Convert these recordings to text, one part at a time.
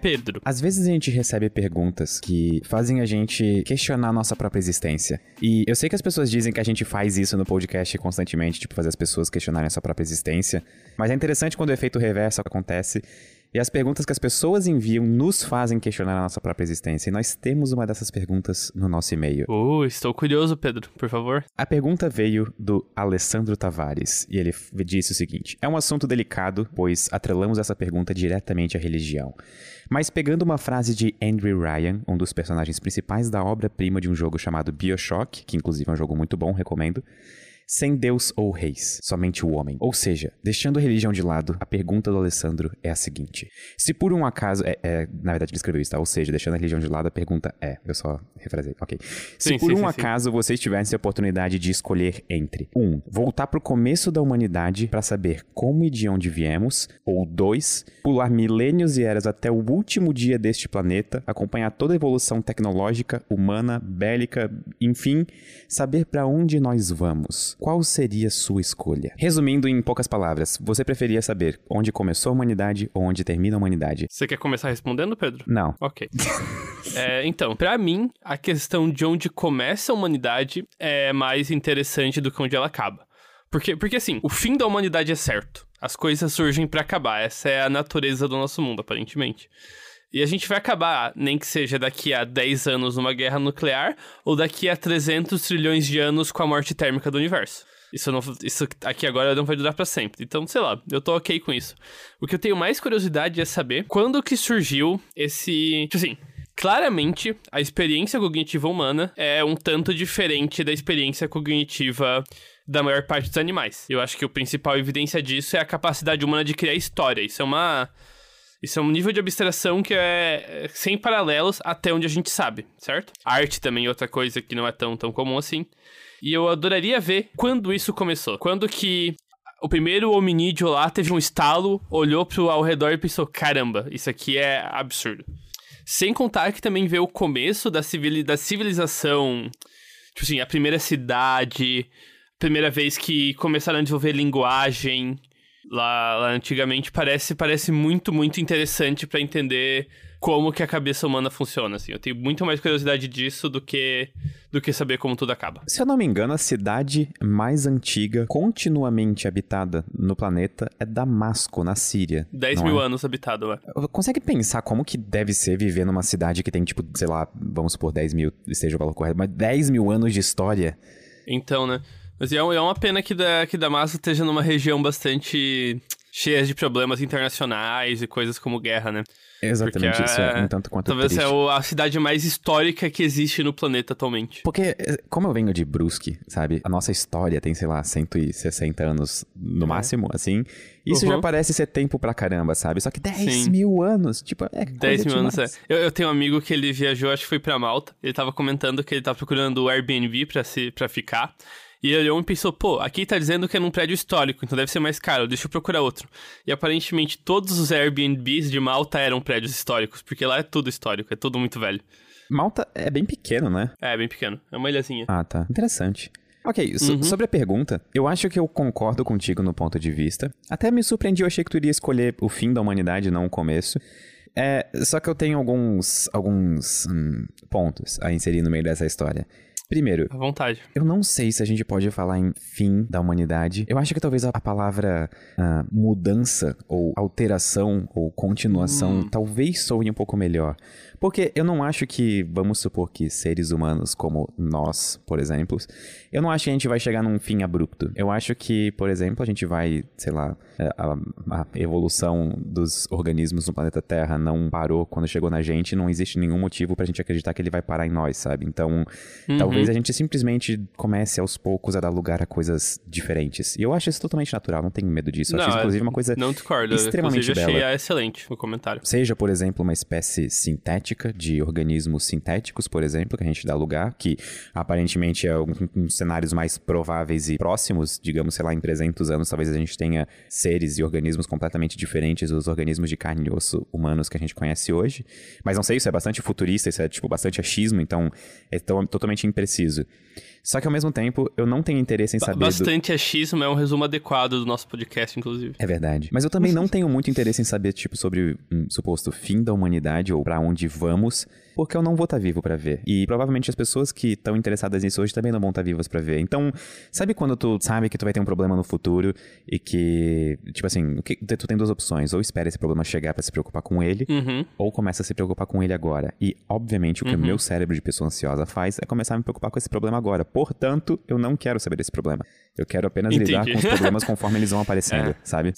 Pedro. às vezes a gente recebe perguntas que fazem a gente questionar a nossa própria existência. E eu sei que as pessoas dizem que a gente faz isso no podcast constantemente, tipo, fazer as pessoas questionarem a sua própria existência. Mas é interessante quando o efeito reverso acontece e as perguntas que as pessoas enviam nos fazem questionar a nossa própria existência. E nós temos uma dessas perguntas no nosso e-mail. Uh, estou curioso, Pedro, por favor. A pergunta veio do Alessandro Tavares e ele disse o seguinte: É um assunto delicado, pois atrelamos essa pergunta diretamente à religião. Mas pegando uma frase de Andrew Ryan, um dos personagens principais da obra-prima de um jogo chamado BioShock, que inclusive é um jogo muito bom, recomendo. Sem Deus ou reis, somente o homem. Ou seja, deixando a religião de lado, a pergunta do Alessandro é a seguinte: Se por um acaso. É, é, na verdade, ele escreveu isso, tá? Ou seja, deixando a religião de lado, a pergunta é. Eu só refrasei, ok. Se Sim, por sim, um sim, acaso vocês tivessem a oportunidade de escolher entre 1. Um, voltar pro começo da humanidade para saber como e de onde viemos, ou 2. Pular milênios e eras até o último dia deste planeta, acompanhar toda a evolução tecnológica, humana, bélica, enfim, saber para onde nós vamos. Qual seria a sua escolha? Resumindo em poucas palavras, você preferia saber onde começou a humanidade ou onde termina a humanidade? Você quer começar respondendo, Pedro? Não. Ok. É, então, pra mim, a questão de onde começa a humanidade é mais interessante do que onde ela acaba. Porque, porque assim, o fim da humanidade é certo. As coisas surgem pra acabar. Essa é a natureza do nosso mundo, aparentemente. E a gente vai acabar, nem que seja daqui a 10 anos numa guerra nuclear, ou daqui a 300 trilhões de anos com a morte térmica do universo. Isso, não, isso aqui agora não vai durar pra sempre. Então, sei lá, eu tô ok com isso. O que eu tenho mais curiosidade é saber quando que surgiu esse. Tipo assim, claramente a experiência cognitiva humana é um tanto diferente da experiência cognitiva da maior parte dos animais. Eu acho que o principal evidência disso é a capacidade humana de criar história. Isso é uma. Isso é um nível de abstração que é é sem paralelos até onde a gente sabe, certo? Arte também é outra coisa que não é tão, tão comum assim. E eu adoraria ver quando isso começou. Quando que o primeiro hominídeo lá teve um estalo, olhou pro ao redor e pensou: caramba, isso aqui é absurdo. Sem contar que também vê o começo da, civili da civilização. Tipo assim, a primeira cidade, primeira vez que começaram a desenvolver linguagem lá, lá antigamente, parece, parece muito, muito interessante pra entender como que a cabeça humana funciona, assim. Eu tenho muito mais curiosidade disso do que, do que saber como tudo acaba. Se eu não me engano, a cidade mais antiga continuamente habitada no planeta é Damasco, na Síria. 10 não mil é? anos habitado, ué. Consegue pensar como que deve ser viver numa cidade que tem, tipo, sei lá, vamos supor 10 mil, esteja o valor correto, mas 10 mil anos de história? Então, né? Mas é, é uma pena que, da, que Damasco esteja numa região bastante cheia de problemas internacionais e coisas como guerra, né? Exatamente, Porque isso é é- um tanto quanto Talvez triste. é a cidade mais histórica que existe no planeta atualmente. Porque, eh, como eu venho de Brusque, sabe? A nossa história tem, sei lá, 160 anos no máximo, assim. Isso Uhum. já parece ser tempo pra caramba, sabe? Só que 10 Sim. mil anos, tipo, é 10 coisa mil anos, é. demais. Eu, eu tenho um amigo que ele viajou, acho que foi pra Malta. Ele tava comentando que ele tava procurando o Airbnb pra, se, pra ficar. E ele olhou e pensou, pô, aqui tá dizendo que é num prédio histórico, então deve ser mais caro, deixa eu procurar outro. E aparentemente todos os Airbnbs de Malta eram prédios históricos, porque lá é tudo histórico, é tudo muito velho. Malta é bem pequeno, né? É, bem pequeno, é uma ilhazinha. Ah, tá. Interessante. Ok, so- Uhum. sobre a pergunta, eu acho que eu concordo contigo no ponto de vista. Até me surpreendi, eu achei que tu iria escolher o fim da humanidade, não o começo. É, só que eu tenho alguns, alguns hum, pontos a inserir no meio dessa história. Primeiro, À vontade. eu não sei se a gente pode falar em fim da humanidade. Eu acho que talvez a, a palavra ah, mudança, ou alteração, ou continuação, talvez soe um pouco melhor. Porque eu não acho que, vamos supor que seres humanos como nós, por exemplo, eu não acho que a gente vai chegar num fim abrupto. Eu acho que, por exemplo, a gente vai, sei lá, é, a, a evolução dos organismos no planeta Terra não parou quando chegou na gente, não existe nenhum motivo pra gente acreditar que ele vai parar em nós, sabe? Então, Uhum. talvez a gente simplesmente comece aos poucos a dar lugar a coisas diferentes. E eu acho isso totalmente natural, não tenho medo disso. Eu acho, Não, inclusive, é- uma coisa Não discordo, extremamente inclusive achei bela. excelente o comentário. Seja, por exemplo, uma espécie sintética de organismos sintéticos, por exemplo, que a gente dá lugar, que aparentemente é um, um dos cenários mais prováveis e próximos, digamos, sei lá, em 300 anos, talvez a gente tenha seres e organismos completamente diferentes dos organismos de carne e osso humanos que a gente conhece hoje. Mas não sei, isso é bastante futurista, isso é, tipo, bastante achismo, então é tão- totalmente impreciso. Só que ao mesmo tempo, eu não tenho interesse em saber. Bastante do... achismo é um resumo adequado do nosso podcast, inclusive. É verdade. Mas eu também não tenho muito interesse em saber, tipo, sobre um suposto fim da humanidade ou para onde vamos porque eu não vou estar tá vivo para ver. E provavelmente as pessoas que estão interessadas nisso hoje também não vão estar tá vivas para ver. Então, sabe quando tu sabe que tu vai ter um problema no futuro e que, tipo assim, tu tem duas opções, ou espera esse problema chegar para se preocupar com ele, uhum. ou começa a se preocupar com ele agora. E, obviamente, o que uhum. o meu cérebro de pessoa ansiosa faz é começar a me preocupar com esse problema agora. Portanto, eu não quero saber desse problema. Eu quero apenas Entendi. lidar com os problemas conforme eles vão aparecendo, é. sabe?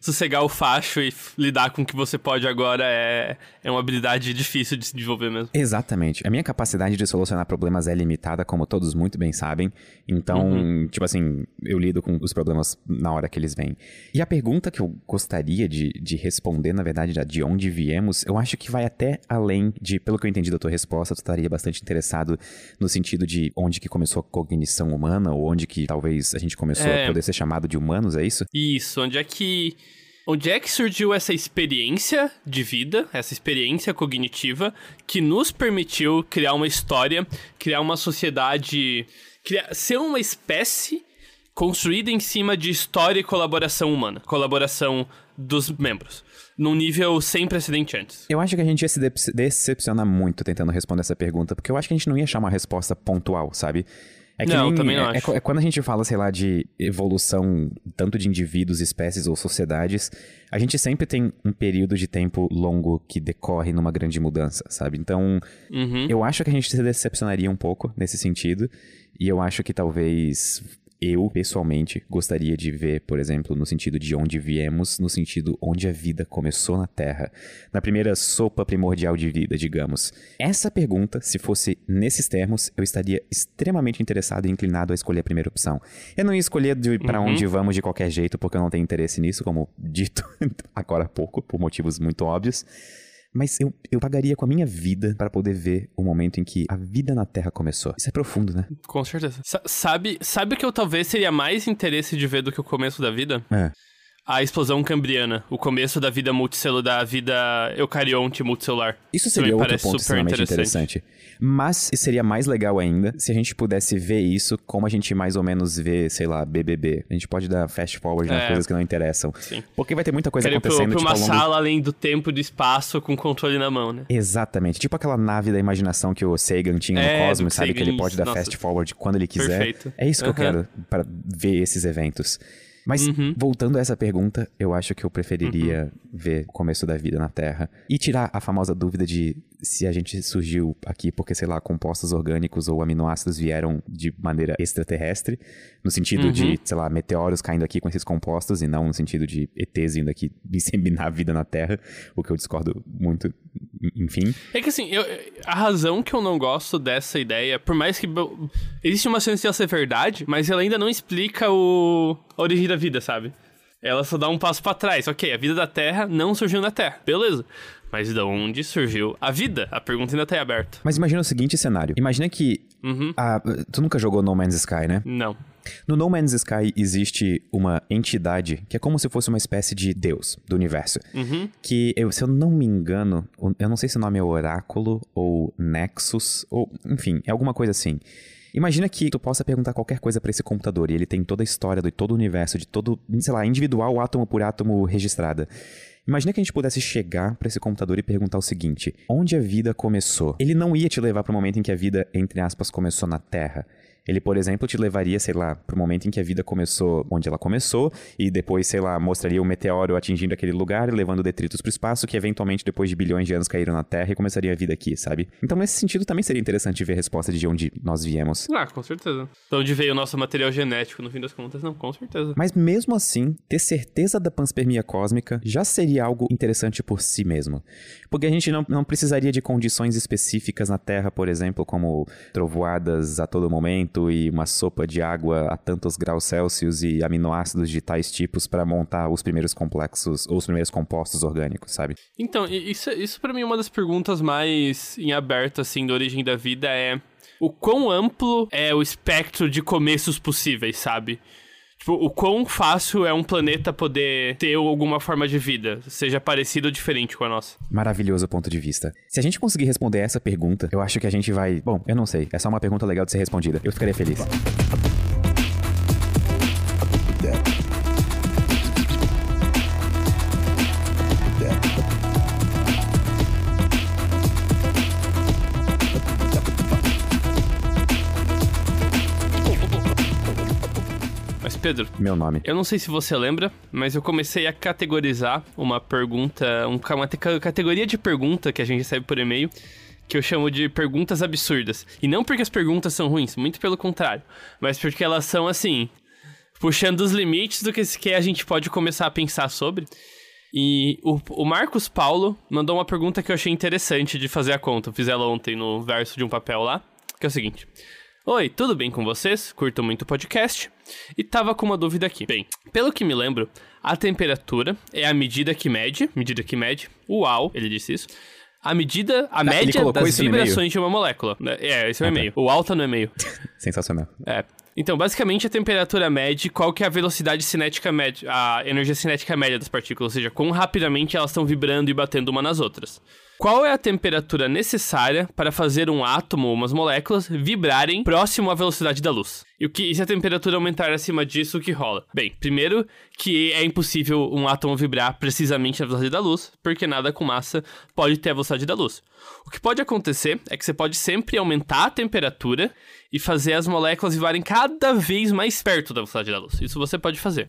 Sossegar o facho e lidar com o que você pode agora é, é uma habilidade difícil de se desenvolver mesmo. Exatamente. A minha capacidade de solucionar problemas é limitada, como todos muito bem sabem. Então, uhum. tipo assim, eu lido com os problemas na hora que eles vêm. E a pergunta que eu gostaria de, de responder, na verdade, de onde viemos, eu acho que vai até além de, pelo que eu entendi da tua resposta, tu estaria bastante interessado no sentido de onde que começou a cognição humana, ou onde que talvez a gente começou é... a poder ser chamado de humanos, é isso? Isso, onde é que Onde é que surgiu essa experiência de vida, essa experiência cognitiva que nos permitiu criar uma história, criar uma sociedade, criar, ser uma espécie construída em cima de história e colaboração humana, colaboração dos membros, num nível sem precedente antes. Eu acho que a gente ia se decepcionar muito tentando responder essa pergunta, porque eu acho que a gente não ia achar uma resposta pontual, sabe? É que não, nem, também não é, acho. É, é, quando a gente fala, sei lá, de evolução tanto de indivíduos, espécies ou sociedades, a gente sempre tem um período de tempo longo que decorre numa grande mudança, sabe? Então, uhum. eu acho que a gente se decepcionaria um pouco nesse sentido. E eu acho que talvez eu, pessoalmente, gostaria de ver, por exemplo, no sentido de onde viemos, no sentido onde a vida começou na Terra, na primeira sopa primordial de vida, digamos. Essa pergunta, se fosse nesses termos, eu estaria extremamente interessado e inclinado a escolher a primeira opção. Eu não ia escolher para uhum. onde vamos de qualquer jeito, porque eu não tenho interesse nisso, como dito agora há pouco, por motivos muito óbvios. Mas eu, eu pagaria com a minha vida para poder ver o momento em que a vida na Terra começou. Isso é profundo, né? Com certeza. S sabe, sabe o que eu talvez seria mais interesse de ver do que o começo da vida? É a explosão cambriana, o começo da vida multicelular, da vida eucarionte multicelular. Isso seria outro ponto extremamente interessante. interessante. Mas seria mais legal ainda se a gente pudesse ver isso como a gente mais ou menos vê, sei lá, BBB. A gente pode dar fast forward nas é. coisas que não interessam. Sim. Porque vai ter muita coisa Quero acontecendo. Pra, pra tipo, uma sala além do tempo e do espaço com controle na mão, né? Exatamente. Tipo aquela nave da imaginação que o Sagan tinha é, no Cosmos, sabe? Sagan, que ele pode dar nossa. fast forward quando ele quiser. Perfeito. É isso que uhum. eu quero para ver esses eventos. Mas, uhum. voltando a essa pergunta, eu acho que eu preferiria uhum. ver o começo da vida na Terra e tirar a famosa dúvida de se a gente surgiu aqui porque, sei lá, compostos orgânicos ou aminoácidos vieram de maneira extraterrestre, no sentido uhum. de, sei lá, meteoros caindo aqui com esses compostos e não no sentido de ETs vindo aqui disseminar a vida na Terra, o que eu discordo muito, enfim. É que assim, eu, a razão que eu não gosto dessa ideia, por mais que existe uma chance de ela ser verdade, mas ela ainda não explica o, a origem da vida, sabe? Ela só dá um passo para trás. Ok, a vida da Terra não surgiu na Terra. Beleza. Mas de onde surgiu a vida? A pergunta ainda tá aberta. Mas imagina o seguinte cenário. Imagina que. Uhum. A, tu nunca jogou No Man's Sky, né? Não. No No Man's Sky existe uma entidade que é como se fosse uma espécie de deus do universo. Uhum. Que, eu, se eu não me engano, eu não sei se o nome é Oráculo ou Nexus, ou enfim, é alguma coisa assim. Imagina que tu possa perguntar qualquer coisa para esse computador e ele tem toda a história de todo o universo, de todo, sei lá, individual, átomo por átomo registrada. Imagina que a gente pudesse chegar para esse computador e perguntar o seguinte: onde a vida começou? Ele não ia te levar para o momento em que a vida, entre aspas, começou na Terra. Ele, por exemplo, te levaria, sei lá, pro momento em que a vida começou, onde ela começou, e depois, sei lá, mostraria um meteoro atingindo aquele lugar, levando detritos pro espaço, que eventualmente, depois de bilhões de anos, caíram na Terra e começaria a vida aqui, sabe? Então, nesse sentido, também seria interessante ver a resposta de onde nós viemos. Ah, com certeza. De onde veio o nosso material genético, no fim das contas, não, com certeza. Mas mesmo assim, ter certeza da panspermia cósmica já seria algo interessante por si mesmo. Porque a gente não, não precisaria de condições específicas na Terra, por exemplo, como trovoadas a todo momento, e uma sopa de água a tantos graus Celsius e aminoácidos de tais tipos para montar os primeiros complexos ou os primeiros compostos orgânicos, sabe? Então, isso, isso para mim é uma das perguntas mais em aberto, assim, da origem da vida é o quão amplo é o espectro de começos possíveis, sabe? Tipo, o quão fácil é um planeta poder ter alguma forma de vida, seja parecido ou diferente com a nossa. Maravilhoso ponto de vista. Se a gente conseguir responder essa pergunta, eu acho que a gente vai. Bom, eu não sei. É só uma pergunta legal de ser respondida. Eu ficaria feliz. Pedro, Meu nome. eu não sei se você lembra, mas eu comecei a categorizar uma pergunta, um- uma te- categoria de pergunta que a gente recebe por e-mail, que eu chamo de perguntas absurdas. E não porque as perguntas são ruins, muito pelo contrário, mas porque elas são assim, puxando os limites do que se- que a gente pode começar a pensar sobre. E o, o Marcos Paulo mandou uma pergunta que eu achei interessante de fazer a conta. Eu fiz ela ontem no verso de um papel lá, que é o seguinte. Oi, tudo bem com vocês? Curto muito o podcast. E tava com uma dúvida aqui. Bem, pelo que me lembro, a temperatura é a medida que mede, medida que mede, uau, ele disse isso. A medida, a ele média das vibrações de uma molécula. É, esse é o Ah, tá. e-mail. O alta no e-mail. Sensacional. É. Então, basicamente, a temperatura mede qual que é a velocidade cinética média, a energia cinética média das partículas, ou seja, quão rapidamente elas estão vibrando e batendo uma nas outras. Qual é a temperatura necessária para fazer um átomo ou umas moléculas vibrarem próximo à velocidade da luz? E, o que, e se a temperatura aumentar acima disso, o que rola? Bem, primeiro que é impossível um átomo vibrar precisamente na velocidade da luz, porque nada com massa pode ter a velocidade da luz. O que pode acontecer é que você pode sempre aumentar a temperatura e fazer as moléculas vibrarem cada vez mais perto da velocidade da luz. Isso você pode fazer.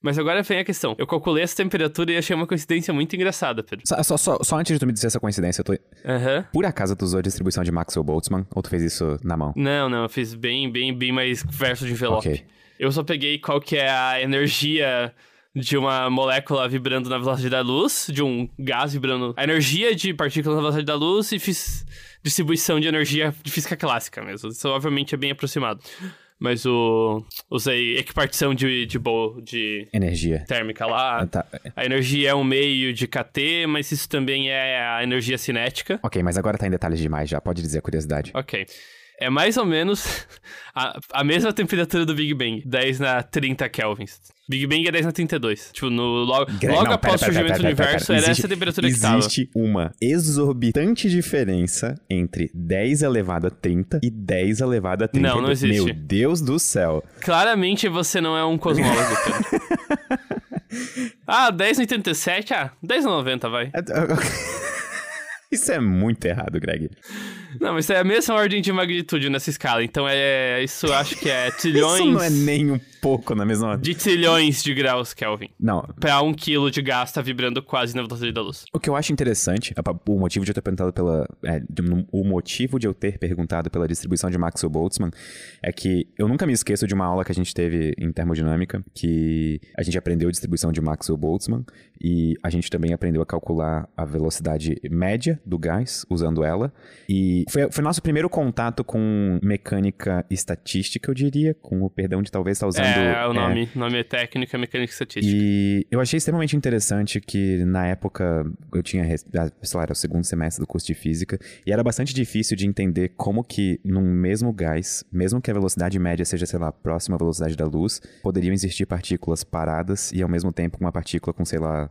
Mas agora vem a questão. Eu calculei essa temperatura e achei uma coincidência muito engraçada, Pedro. Só, só, só, só antes de tu me dizer essa coincidência, eu tô... Aham. Por acaso tu usou a distribuição de Maxwell Boltzmann? Ou tu fez isso na mão? Não, não, eu fiz bem, bem, bem mais verso de envelope. Ok. Eu só peguei qual que é a energia de uma molécula vibrando na velocidade da luz, de um gás vibrando. A energia de partículas na velocidade da luz e fiz distribuição de energia de física clássica mesmo. Isso obviamente é bem aproximado. Mas o. Usei equipartição de, de, bo- de Energia. térmica lá. Ah, tá. A energia é um meio de KT, mas isso também é a energia cinética. Ok, mas agora tá em detalhes demais já. Pode dizer a curiosidade. Ok. É mais ou menos a, a mesma temperatura do Big Bang, 10 na 30 kelvins. Big Bang é 10 na 32. Tipo, no, logo, Greg, logo não, após o surgimento do pera, pera, universo, pera. era Existe- essa temperatura que tava. Existe uma exorbitante diferença entre 10 elevado a 30 e 10 elevado a 32. Não, não existe. Meu Deus do céu. Claramente você não é um cosmólogo, Pedro. ah, 10 na 87? Ah, 10 na 90, vai. Isso é muito errado, Greg. Não, mas é a mesma ordem de magnitude nessa escala. Então é. Isso acho que é trilhões. Isso não é nem um pouco na mesma ordem. De trilhões de graus Kelvin. Não, Pra um quilo de gás tá vibrando quase na velocidade da luz. O que eu acho interessante, a- o motivo de eu ter perguntado pela. é, o motivo de eu ter perguntado pela distribuição de Maxwell Boltzmann é que eu nunca me esqueço de uma aula que a gente teve em termodinâmica, que a gente aprendeu a distribuição de Maxwell Boltzmann e a gente também aprendeu a calcular a velocidade média do gás usando ela. E foi, foi nosso primeiro contato com mecânica estatística, eu diria, com o perdão de talvez estar usando. é, o nome, nome é técnica mecânica estatística. E eu achei extremamente interessante que na época eu tinha, sei lá, era o segundo semestre do curso de física, e era bastante difícil de entender como que num mesmo gás, mesmo que a velocidade média seja, sei lá, próxima à velocidade da luz, poderiam existir partículas paradas e ao mesmo tempo uma partícula com, sei lá,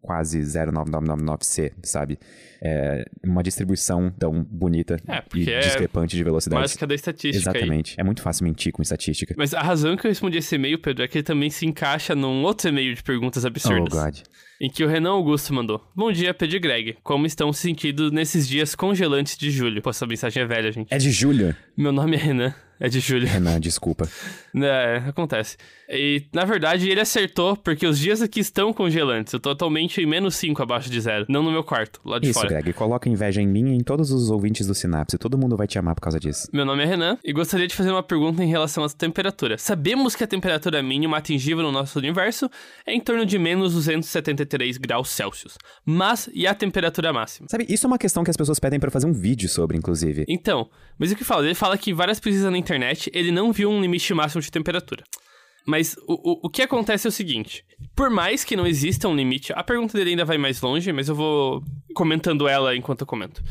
quase 0,9999C, sabe? É uma distribuição tão bonita É, e é discrepante de velocidade. Básica da estatística aí. Exatamente. É muito fácil mentir com estatística. Mas a razão que eu respondi esse e-mail, Pedro, é que ele também se encaixa num outro e-mail de perguntas Oh, absurdas. God. em que o Renan Augusto mandou. Bom dia, Pedro e Greg. Como estão se sentindo nesses dias congelantes de julho? Pô, essa mensagem é velha, gente. É de julho? Meu nome é Renan. É de julho. Renan, desculpa. É, acontece. E, na verdade, ele acertou, porque os dias aqui estão congelantes. Eu tô atualmente em menos 5 abaixo de zero. Não no meu quarto, lá de Isso, fora. Greg, coloca inveja em mim e em todos os ouvintes do Sinapse. Todo mundo vai te amar por causa disso. Meu nome é Renan e gostaria de fazer uma pergunta em relação à temperatura. Sabemos que a temperatura mínima atingível no nosso universo é em torno de menos 273 graus Celsius. Mas e a temperatura máxima? Sabe, isso é uma questão que as pessoas pedem pra eu fazer um vídeo sobre, inclusive. Então, mas o que fala? Ele fala que várias pesquisas na internet ele não viu um limite máximo de temperatura. Mas o, o, o que acontece é o seguinte: por mais que não exista um limite, a pergunta dele ainda vai mais longe, mas eu vou comentando ela enquanto eu comento.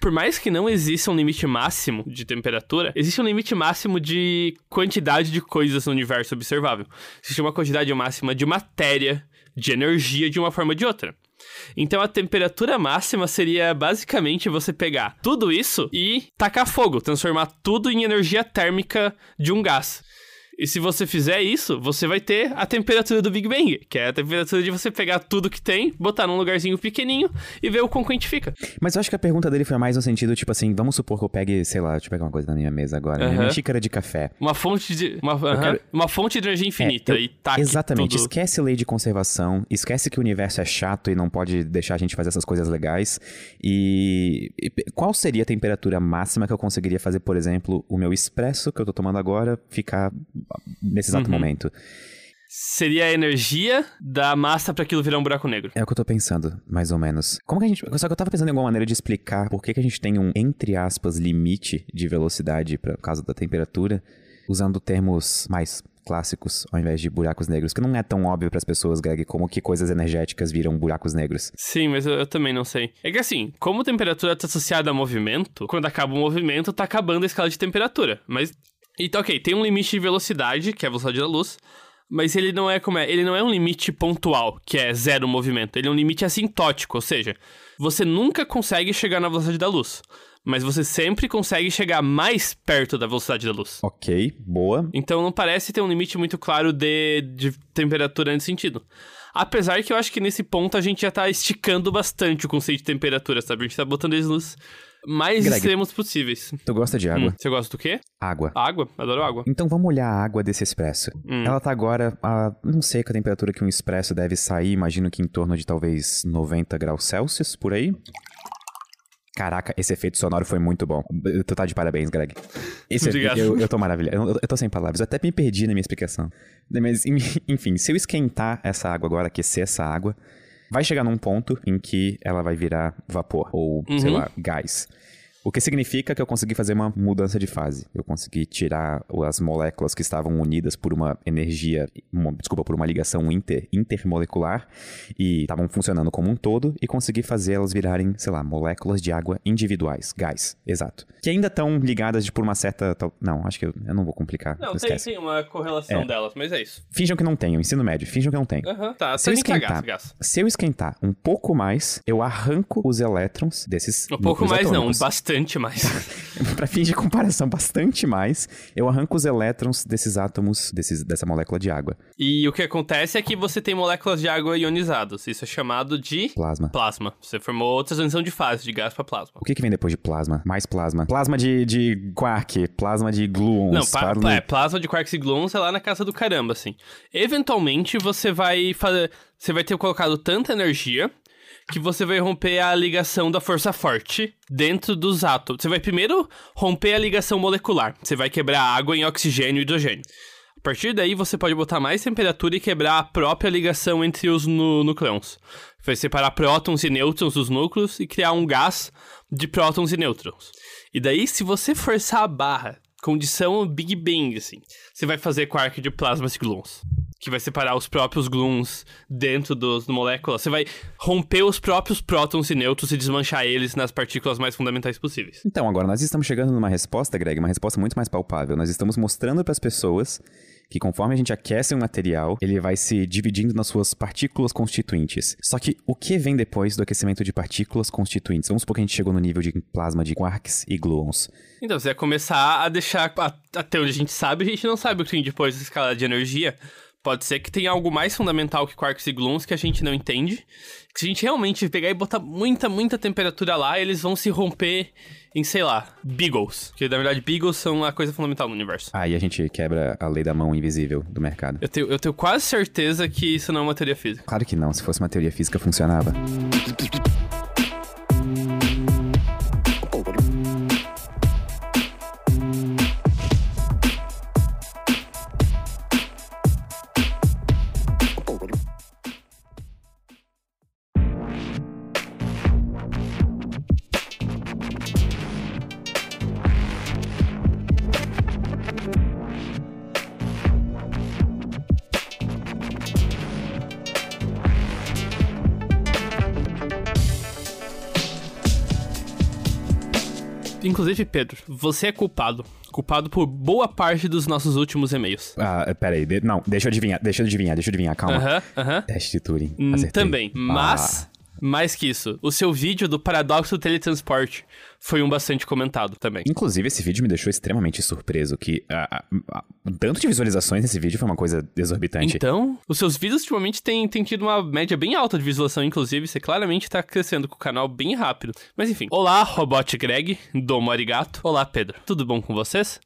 por mais que não exista um limite máximo de temperatura, existe um limite máximo de quantidade de coisas no universo observável. Existe uma quantidade máxima de matéria, de energia de uma forma ou de outra. Então a temperatura máxima seria basicamente você pegar tudo isso e tacar fogo, transformar tudo em energia térmica de um gás. E se você fizer isso, você vai ter a temperatura do Big Bang, que é a temperatura de você pegar tudo que tem, botar num lugarzinho pequenininho e ver o quão quente fica. Mas eu acho que a pergunta dele foi mais no sentido, tipo assim, vamos supor que eu pegue, sei lá, deixa eu pegar uma coisa na minha mesa agora, minha xícara de café. Uma fonte de. Uma, quero... uma fonte de energia infinita é, eu... e tá Exatamente. Tudo... Esquece lei de conservação, esquece que o universo é chato e não pode deixar a gente fazer essas coisas legais. E, e qual seria a temperatura máxima que eu conseguiria fazer, por exemplo, o meu expresso que eu tô tomando agora ficar nesse exato uhum. momento. Seria a energia da massa para aquilo virar um buraco negro. É o que eu tô pensando, mais ou menos. Como que a gente. Só que eu tava pensando em alguma maneira de explicar por que, que a gente tem um, entre aspas, limite de velocidade por causa da temperatura, usando termos mais clássicos ao invés de buracos negros, que não é tão óbvio para as pessoas, Greg, como que coisas energéticas viram buracos negros. Sim, mas eu, eu, também não sei. É que assim, como temperatura está associada a movimento, quando acaba o movimento, tá acabando a escala de temperatura. Mas então, ok, tem um limite de velocidade, que é a velocidade da luz, mas ele não é como é, ele não é um limite pontual, que é zero movimento, ele é um limite assintótico, ou seja, você nunca consegue chegar na velocidade da luz, mas você sempre consegue chegar mais perto da velocidade da luz. Ok, boa. Então não parece ter um limite muito claro de, de temperatura nesse sentido. Apesar que eu acho que nesse ponto a gente já tá esticando bastante o conceito de temperatura, sabe? A gente tá botando eles nos mais Greg, extremos possíveis. Tu gosta de água? Hum, você gosta do quê? Água. Água? Adoro água. Então vamos olhar a água desse expresso. Hum. Ela tá agora a. Não sei que a temperatura que um expresso deve sair, imagino que em torno de talvez 90 graus Celsius, por aí. Caraca, esse efeito sonoro foi muito bom. Tu tá de parabéns, Greg. Esse Obrigado. Eu, eu tô maravilhoso. Eu, eu tô sem palavras. Eu até me perdi na minha explicação. Mas, enfim, se eu esquentar essa água agora, aquecer essa água, vai chegar num ponto em que ela vai virar vapor ou, uhum. sei lá, gás. O que significa que eu consegui fazer uma mudança de fase. Eu consegui tirar as moléculas que estavam unidas por uma energia, uma, desculpa, por uma ligação inter, intermolecular e estavam funcionando como um todo e consegui fazer elas virarem, sei lá, moléculas de água individuais, gás, exato. Que ainda estão ligadas de, por uma certa. Não, acho que eu, eu não vou complicar. Não, tem, tem uma correlação é. delas, mas é isso. Finjam que não tem, ensino médio, finjam que não tem. Aham, uhum, tá. Se eu, esquentar, gás, gás. se eu esquentar um pouco mais, eu arranco os elétrons desses. Um pouco mais atômicos. não, bastante bastante mais. para fins de comparação, bastante mais, eu arranco os elétrons desses átomos, desses, dessa molécula de água. E o que acontece é que você tem moléculas de água ionizadas. Isso é chamado de... Plasma. Plasma. Você formou outra transição de fase, de gás para plasma. O que, que vem depois de plasma? Mais plasma. Plasma de, de quark, plasma de gluons. Não, pa plasma... é, plasma de quarks e gluons é lá na casa do caramba, assim. Eventualmente, você vai fazer... Você vai ter colocado tanta energia que você vai romper a ligação da força forte dentro dos átomos. Você vai primeiro romper a ligação molecular. Você vai quebrar água em oxigênio e hidrogênio. A partir daí, você pode botar mais temperatura e quebrar a própria ligação entre os nucleons. Vai separar prótons e nêutrons dos núcleos e criar um gás de prótons e nêutrons. E daí, se você forçar a barra, condição Big Bang, assim, você vai fazer quark de plasmas e gluons que vai separar os próprios gluons dentro dos moléculas. Você vai romper os próprios prótons e nêutrons e desmanchar eles nas partículas mais fundamentais possíveis. Então, agora nós estamos chegando numa resposta, Greg, uma resposta muito mais palpável. Nós estamos mostrando para as pessoas que conforme a gente aquece um material, ele vai se dividindo nas suas partículas constituintes. Só que o que vem depois do aquecimento de partículas constituintes? Vamos supor que a gente chegou no nível de plasma de quarks e gluons. Então, você vai começar a deixar, até onde a gente sabe, a gente não sabe o que tem depois da escala de energia, Pode ser que tenha algo mais fundamental que quarks e gluons que a gente não entende. Que se a gente realmente pegar e botar muita, muita temperatura lá, eles vão se romper em, sei lá, beagles. Que na verdade, beagles são a coisa fundamental no universo. Aí a gente quebra a lei da mão invisível do mercado. Eu tenho, eu tenho quase certeza que isso não é uma teoria física. Claro que não. Se fosse uma teoria física, funcionava. Inclusive, Pedro, você é culpado. Culpado por boa parte dos nossos últimos e-mails. Ah, peraí. De, não, deixa eu adivinhar, deixa eu adivinhar, deixa eu adivinhar, calma. Aham, aham. Teste de Turing. Hum, Acertei. Também. Mas, mais que isso, o seu vídeo do paradoxo do teletransporte foi um bastante comentado também. Inclusive, esse vídeo me deixou extremamente surpreso, que ah, ah, ah, o tanto de visualizações nesse vídeo foi uma coisa exorbitante. Então, os seus vídeos ultimamente têm, têm tido uma média bem alta de visualização, inclusive, você claramente tá crescendo com o canal bem rápido. Mas enfim, olá, Robot Greg, Domo Arigato. Olá, Pedro. Tudo bom com vocês?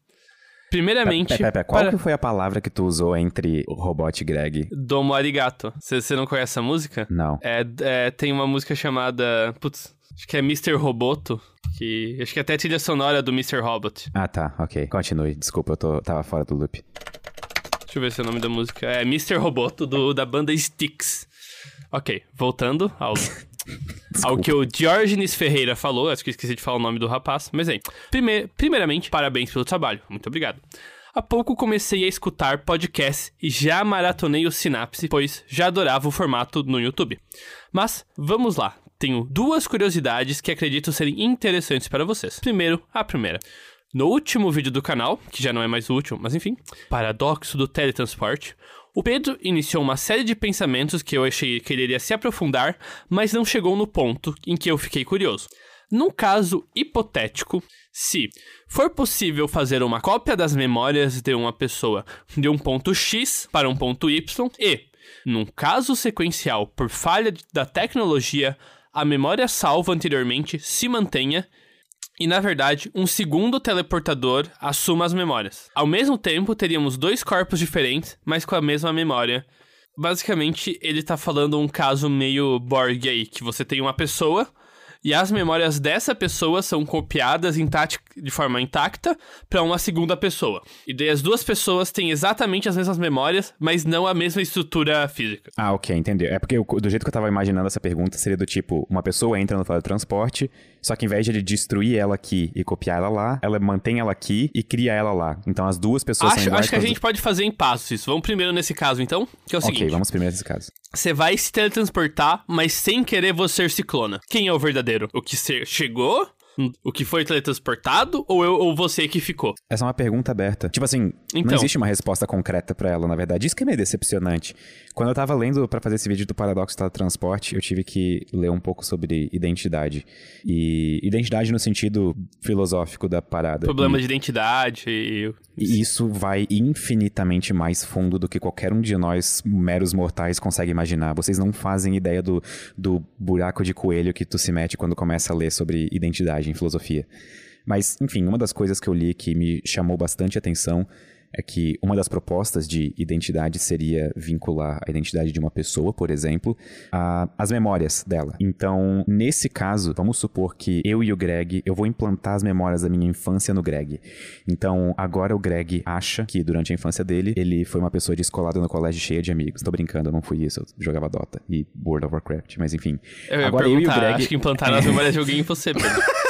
Primeiramente, Pera, pera, pera, qual para- que foi a palavra que tu usou entre o robot e Greg? Domo Arigato. Você você não conhece essa música? Não. É, é, tem uma música chamada. Putz, acho que é Mr. Roboto. Que. Acho que é até a trilha sonora do Mr. Robot. Ah, tá, ok. Continue. Desculpa, eu tô, tava fora do loop. Deixa eu ver se é o nome da música. É Mr. Roboto do, da banda Styx. Ok, voltando ao. Ao que o Diógenes Ferreira falou, acho que eu esqueci de falar o nome do rapaz, mas aí. Prime primeiramente, parabéns pelo trabalho, muito obrigado. Há pouco comecei a escutar podcasts e já maratonei o Sinapse, pois já adorava o formato no YouTube. Mas, vamos lá, tenho duas curiosidades que acredito serem interessantes para vocês. Primeiro, a primeira. No último vídeo do canal, que já não é mais útil, mas enfim, Paradoxo do Teletransporte, o Pedro iniciou uma série de pensamentos que eu achei que ele iria se aprofundar, mas não chegou no ponto em que eu fiquei curioso. Num caso hipotético, se for possível fazer uma cópia das memórias de uma pessoa de um ponto X para um ponto Y e, num caso sequencial por falha da tecnologia, a memória salva anteriormente se mantenha, e, na verdade, um segundo teleportador assuma as memórias. Ao mesmo tempo, teríamos dois corpos diferentes, mas com a mesma memória. Basicamente, ele tá falando um caso meio Borg aí, que você tem uma pessoa e as memórias dessa pessoa são copiadas de forma intacta para uma segunda pessoa. E daí as duas pessoas têm exatamente as mesmas memórias, mas não a mesma estrutura física. Ah, ok, entendeu. É porque eu- do jeito que eu tava imaginando essa pergunta, seria do tipo, uma pessoa entra no teletransporte, só que em vez de ele destruir ela aqui e copiar ela lá, ela mantém ela aqui e cria ela lá. Então as duas pessoas são Acho, iguais. acho que a gente pode fazer em passos isso. Vamos primeiro nesse caso, então, que é o du- Ok, seguinte. vamos primeiro nesse caso. Você vai se teletransportar, mas sem querer você ser ciclona. Quem é o verdadeiro? O que chegou? O que foi teletransportado? Ou, eu, ou você que ficou? Essa é uma pergunta aberta. Tipo assim, não Então. existe uma resposta concreta pra ela, na verdade. Isso que é meio decepcionante. Quando eu tava lendo pra fazer esse vídeo do Paradoxo do Teletransporte, eu tive que ler um pouco sobre identidade. E identidade no sentido filosófico da parada. Problema E- de identidade e... E isso vai infinitamente mais fundo do que qualquer um de nós, meros mortais, consegue imaginar. Vocês não fazem ideia do, do buraco de coelho que tu se mete quando começa a ler sobre identidade em filosofia. Mas, enfim, uma das coisas que eu li que me chamou bastante atenção é que uma das propostas de identidade seria vincular a identidade de uma pessoa, por exemplo, às memórias dela. Então, nesse caso, vamos supor que eu e o Greg, eu vou implantar as memórias da minha infância no Greg. Então, agora o Greg acha que durante a infância dele, ele foi uma pessoa descolada no colégio cheia de amigos. Tô brincando, eu não fui isso, eu jogava Dota e World of Warcraft, mas enfim. Eu ia agora eu e o Greg... acho que implantaram as memórias de alguém em você, Pedro.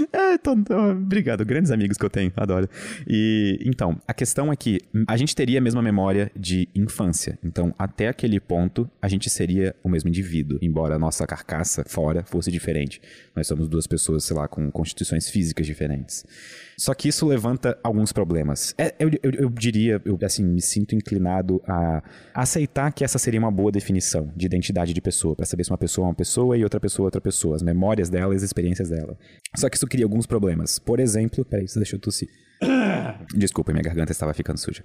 É, tô- tô- obrigado, grandes amigos que eu tenho, adoro. E então, a questão é que a gente teria a mesma memória de infância. Então, até aquele ponto, a gente seria o mesmo indivíduo, embora a nossa carcaça fora fosse diferente. Nós somos duas pessoas, sei lá, com constituições físicas diferentes. Só que isso levanta alguns problemas. É, eu, eu- eu diria, eu assim, me sinto inclinado a aceitar que essa seria uma boa definição de identidade de pessoa, para saber se uma pessoa é uma pessoa e outra pessoa é outra pessoa, as memórias dela e as experiências dela. Só que isso cria alguns problemas. Por exemplo, peraí, você deixou eu tossir. Desculpa, minha garganta estava ficando suja.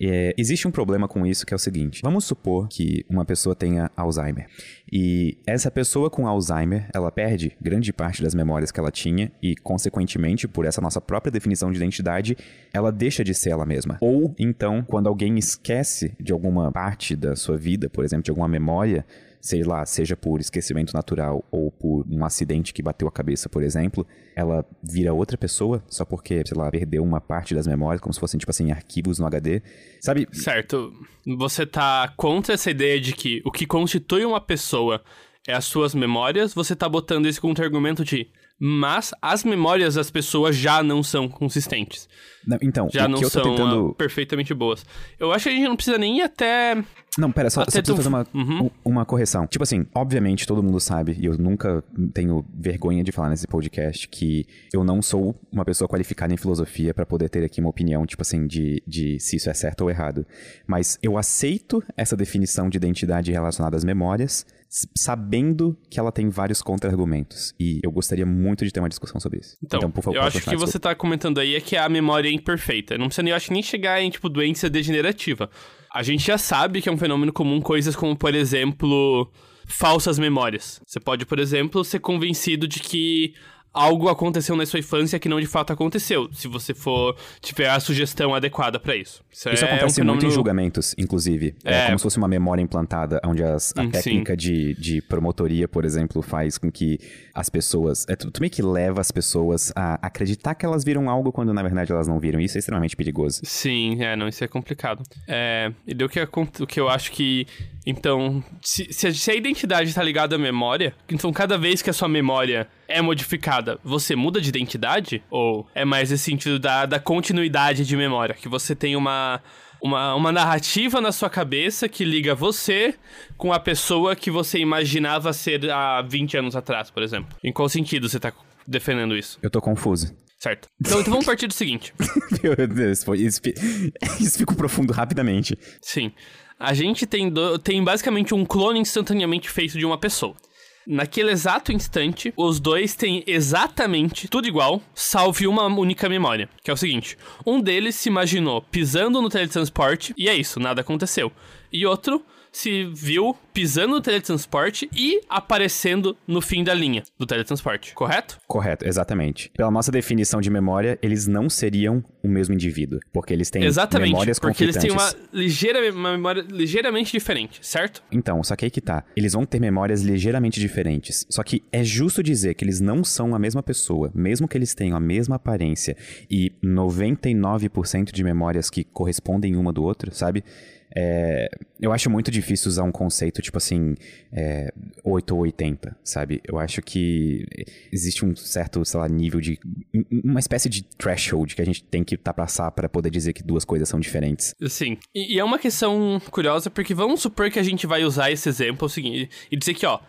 É, existe um problema com isso que é o seguinte: vamos supor que uma pessoa tenha Alzheimer. E essa pessoa com Alzheimer, ela perde grande parte das memórias que ela tinha e, consequentemente, por essa nossa própria definição de identidade, ela deixa de ser ela mesma. Ou então, quando alguém esquece de alguma parte da sua vida, por exemplo, de alguma memória, sei lá, seja por esquecimento natural ou por um acidente que bateu a cabeça, por exemplo, ela vira outra pessoa só porque, sei lá, perdeu uma parte das memórias, como se fossem, tipo assim, arquivos no HD. Sabe? certo. Você tá contra essa ideia de que o que constitui uma pessoa é as suas memórias, você tá botando esse contra-argumento de mas as memórias das pessoas já não são consistentes. Não, então, já não são tentando... uh, perfeitamente boas. Eu acho que a gente não precisa nem ir até. Não, pera, só, só Até tu- fazer uma, Uhum. uma correção. Tipo assim, obviamente todo mundo sabe, e eu nunca tenho vergonha de falar nesse podcast, que eu não sou uma pessoa qualificada em filosofia pra poder ter aqui uma opinião, tipo assim, de, de se isso é certo ou errado. Mas eu aceito essa definição de identidade relacionada às memórias, sabendo que ela tem vários contra-argumentos. E eu gostaria muito de ter uma discussão sobre isso. Então, por favor, eu acho que continuar, você tá comentando aí é que a memória é imperfeita. Não precisa nem, eu acho nem chegar em, tipo, doença degenerativa. A gente já sabe que é um fenômeno comum coisas como, por exemplo, falsas memórias. Você pode, por exemplo, ser convencido de que algo aconteceu na sua infância que não de fato aconteceu, se você for tiver a sugestão adequada pra isso. Isso, Isso é acontece um muito em fenômeno... julgamentos, inclusive. É, É. como se fosse uma memória implantada, onde as- a Hum, sim. técnica de, de promotoria, por exemplo, faz com que as pessoas. É, tu, tu meio que leva as pessoas a acreditar que elas viram algo quando na verdade elas não viram. Isso é extremamente perigoso. Sim, é, não, isso é complicado. É, e deu que, o que eu acho que. Então, se, se a, se a identidade tá ligada à memória, então cada vez que a sua memória é modificada, você muda de identidade? Ou é mais esse sentido da, da continuidade de memória? Que você tem uma, uma, uma narrativa na sua cabeça que liga você com a pessoa que você imaginava ser há 20 anos atrás, por exemplo. Em qual sentido você tá defendendo isso? Eu tô confuso. Certo. Então, então vamos partir do seguinte. Meu Deus, foi- isso, isso ficou profundo rapidamente. Sim. A gente tem, do- tem basicamente um clone instantaneamente feito de uma pessoa. Naquele exato instante, os dois têm exatamente tudo igual, salve uma única memória. Que é o seguinte: um deles se imaginou pisando no teletransporte e é isso, nada aconteceu. E outro se viu pisando no teletransporte e aparecendo no fim da linha do teletransporte, correto? Correto, exatamente. Pela nossa definição de memória, eles não seriam o mesmo indivíduo. Porque eles têm Exatamente, memórias porque eles têm uma, ligeira, uma memória ligeiramente diferente, certo? Então, só que aí que tá. Eles vão ter memórias ligeiramente diferentes. Só que é justo dizer que eles não são a mesma pessoa, mesmo que eles tenham a mesma aparência e 99% de memórias que correspondem uma do outro, sabe? É, eu acho muito difícil usar um conceito tipo assim, é, 8 ou 80, sabe? Eu acho que existe um certo, sei lá, nível de. um- uma espécie de threshold que a gente tem que tá passar para poder dizer que duas coisas são diferentes. Sim. E, e é uma questão curiosa, porque vamos supor que a gente vai usar esse exemplo seguinte, e dizer que, ó,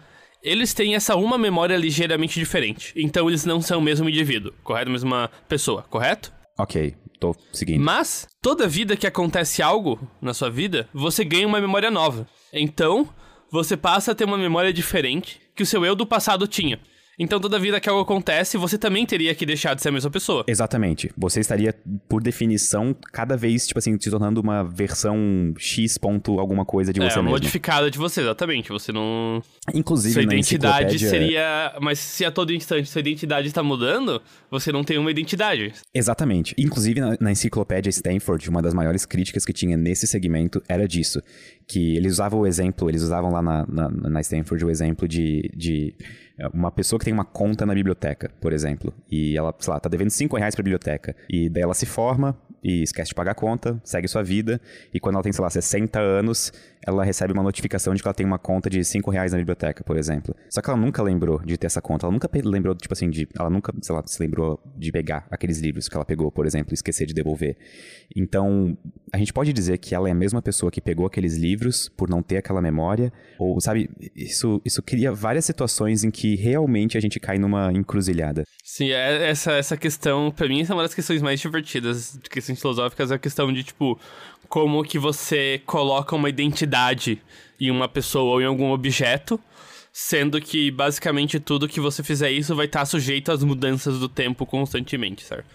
eles têm essa uma memória ligeiramente diferente. Então eles não são o mesmo indivíduo, correto? A mesma pessoa, correto? Ok, tô seguindo. Mas, toda vida que acontece algo na sua vida, você ganha uma memória nova. Então, você passa a ter uma memória diferente que o seu eu do passado tinha. Então, toda vida que algo acontece, você também teria que deixar de ser a mesma pessoa. Exatamente. Você estaria, por definição, cada vez, tipo assim, se tornando uma versão X ponto alguma coisa de É, você mesmo. modificada de você, exatamente. Você não. Inclusive, Sua identidade enciclopédia... seria. Mas se a todo instante sua identidade está mudando, você não tem uma identidade. Exatamente. Inclusive, na, na enciclopédia Stanford, uma das maiores críticas que tinha nesse segmento era disso. Que eles usavam o exemplo, eles usavam lá na, na, na Stanford o exemplo de, de é, uma pessoa que tem uma conta na biblioteca, por exemplo. E ela, sei lá, tá devendo 5 reais pra biblioteca. E daí ela se forma e esquece de pagar a conta, segue sua vida. E quando ela tem, sei lá, 60 anos, ela recebe uma notificação de que ela tem uma conta de 5 reais na biblioteca, por exemplo. Só que ela nunca lembrou de ter essa conta. Ela nunca lembrou, tipo assim, de. Ela nunca, sei lá, se lembrou de pegar aqueles livros que ela pegou, por exemplo, e esquecer de devolver. Então, a gente pode dizer que ela é a mesma pessoa que pegou aqueles livros por não ter aquela memória. Ou, sabe, isso, isso cria várias situações em que realmente a gente cai numa encruzilhada. Sim, é- essa, essa questão, pra mim, é uma das questões mais divertidas questões filosóficas, é a questão de, tipo, como que você coloca uma identidade em uma pessoa ou em algum objeto, sendo que basicamente tudo que você fizer isso vai estar sujeito às mudanças do tempo constantemente, certo?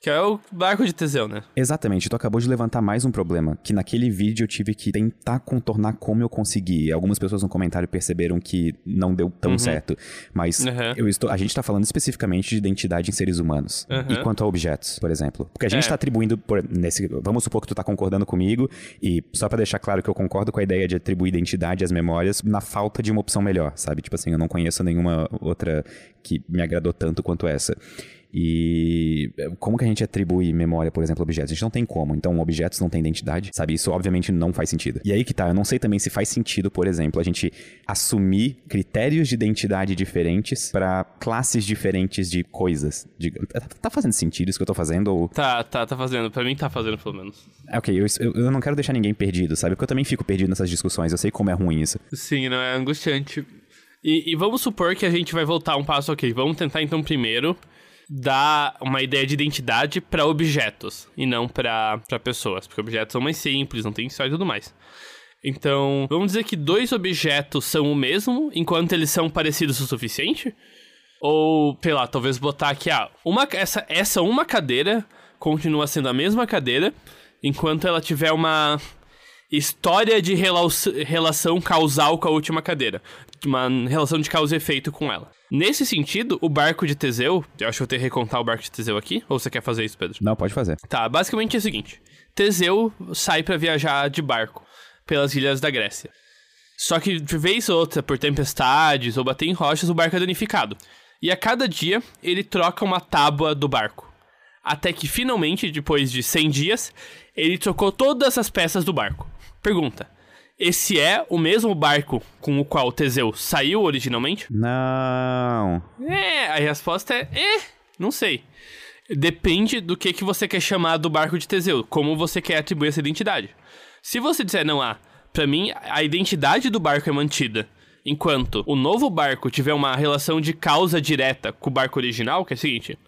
Que é o barco de Teseu, né? Exatamente, tu acabou de levantar mais um problema, que naquele vídeo eu tive que tentar contornar como eu consegui. Algumas pessoas no comentário perceberam que não deu tão certo, mas Uhum. eu estou, a gente tá falando especificamente de identidade em seres humanos. Uhum. E quanto a objetos, por exemplo. Porque a gente É. tá atribuindo, por, nesse, vamos supor que tu tá concordando comigo, e só pra deixar claro que eu concordo com a ideia de atribuir identidade às memórias na falta de uma opção melhor, sabe? Tipo assim, eu não conheço nenhuma outra que me agradou tanto quanto essa. E como que a gente atribui memória, por exemplo, a objetos? A gente não tem como. Então, objetos não têm identidade, sabe? Isso obviamente não faz sentido. E aí que tá, eu não sei também se faz sentido, por exemplo, a gente assumir critérios de identidade diferentes para classes diferentes de coisas. De... Tá fazendo sentido isso que eu tô fazendo? Ou... Tá, tá, tá fazendo. Pra mim tá fazendo, pelo menos. É, ok, eu, eu, eu não quero deixar ninguém perdido, sabe? Porque eu também fico perdido nessas discussões. Eu sei como é ruim isso. Sim, não é angustiante. E, e, vamos supor que a gente vai voltar um passo ok. Vamos tentar então primeiro dar uma ideia de identidade para objetos e não para pessoas, porque objetos são mais simples, não tem história e tudo mais. Então, vamos dizer que dois objetos são o mesmo enquanto eles são parecidos o suficiente? Ou, sei lá, talvez botar aqui, ah, uma, essa, essa uma cadeira continua sendo a mesma cadeira enquanto ela tiver uma história de relação causal com a última cadeira. Uma relação de causa e efeito com ela. Nesse sentido, o barco de Teseu. Eu acho que eu tenho que recontar o barco de Teseu aqui. Ou você quer fazer isso, Pedro? Não, pode fazer. Tá, basicamente é o seguinte: Teseu sai para viajar de barco pelas ilhas da Grécia. Só que de vez ou outra, por tempestades ou bater em rochas, o barco é danificado. E a cada dia, ele troca uma tábua do barco. Até que finalmente, depois de 100 dias, ele trocou todas as peças do barco. Pergunta: esse é o mesmo barco com o qual Teseu saiu originalmente? Não. É, a resposta é: é, não sei. Depende do que, que você quer chamar do barco de Teseu, como você quer atribuir essa identidade. Se você disser, não, ah, pra mim a identidade do barco é mantida, enquanto o novo barco tiver uma relação de causa direta com o barco original, que é o seguinte: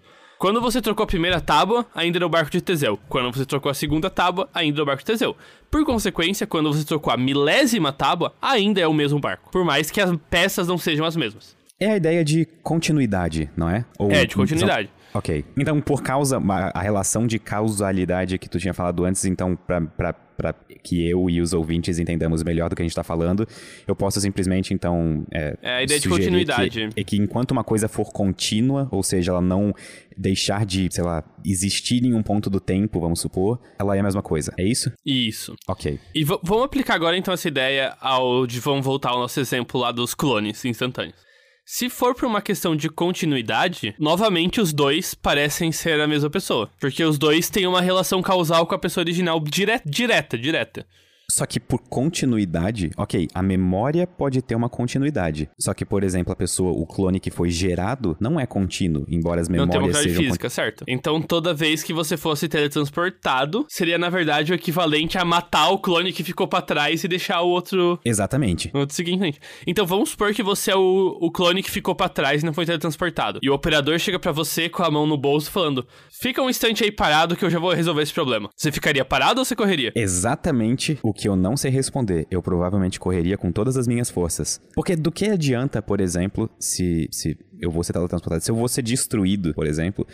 quando você trocou a primeira tábua, ainda era o barco de Teseu. Quando você trocou a segunda tábua, ainda era o barco de Teseu. Por consequência, quando você trocou a milésima tábua, ainda é o mesmo barco. Por mais que as peças não sejam as mesmas. É a ideia de continuidade, não é? Ou é, de continuidade. Ok. Então, por causa, a relação de causalidade que tu tinha falado antes, então, pra para que eu e os ouvintes entendamos melhor do que a gente está falando, eu posso simplesmente, então. É, é a ideia de continuidade. Que, é que enquanto uma coisa for contínua, ou seja, ela não deixar de, sei lá, existir em um ponto do tempo, vamos supor, ela é a mesma coisa. É isso? Isso. Ok. E vamos aplicar agora, então, essa ideia ao. de vamos voltar ao nosso exemplo lá dos clones instantâneos. Se for por uma questão de continuidade, novamente os dois parecem ser a mesma pessoa. Porque os dois têm uma relação causal com a pessoa original dire direta, direta. Só que por continuidade, ok, a memória pode ter uma continuidade. Só que, por exemplo, a pessoa, o clone que foi gerado, não é contínuo, embora as memórias não tem uma sejam... física, certo? Então, toda vez que você fosse teletransportado, seria, na verdade, o equivalente a matar o clone que ficou para trás e deixar o outro... Exatamente. O outro seguinte. Então, vamos supor que você é o, o clone que ficou para trás e não foi teletransportado. E o operador chega para você com a mão no bolso falando, fica um instante aí parado que eu já vou resolver esse problema. Você ficaria parado ou você correria? Exatamente o que eu não sei responder, eu provavelmente correria com todas as minhas forças. Porque do que adianta, por exemplo, se, se eu vou ser teletransportado, se eu vou ser destruído, por exemplo,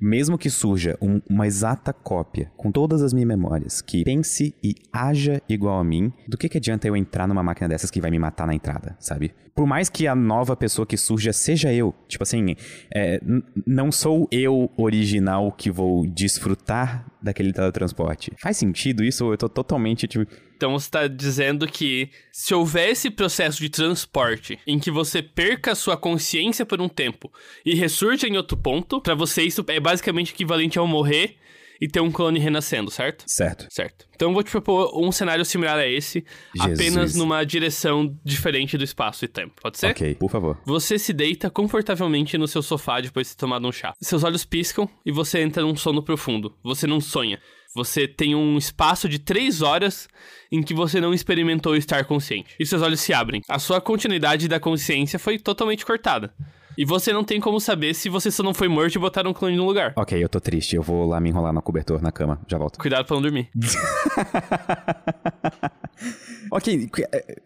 mesmo que surja um, uma exata cópia com todas as minhas memórias que pense e haja igual a mim, do que, que adianta eu entrar numa máquina dessas que vai me matar na entrada, sabe? Por mais que a nova pessoa que surja seja eu, tipo assim, é, não sou eu original que vou desfrutar daquele teletransporte. Faz sentido isso? Eu tô totalmente, tipo. Então você está dizendo que se houver esse processo de transporte em que você perca a sua consciência por um tempo e ressurja em outro ponto, para você isso é basicamente equivalente ao morrer e ter um clone renascendo, certo? Certo. Certo. Então eu vou te propor um cenário similar a esse, Jesus. apenas numa direção diferente do espaço e tempo. Pode ser? Ok, por favor. Você se deita confortavelmente no seu sofá depois de ter tomado um chá. Seus olhos piscam e você entra num sono profundo. Você não sonha. Você tem um espaço de três horas em que você não experimentou estar consciente. E seus olhos se abrem. A sua continuidade da consciência foi totalmente cortada. E você não tem como saber se você só não foi morto e botaram um clone no lugar. Ok, eu tô triste. Eu vou lá me enrolar no cobertor, na cama. Já volto. Cuidado pra não dormir. ok,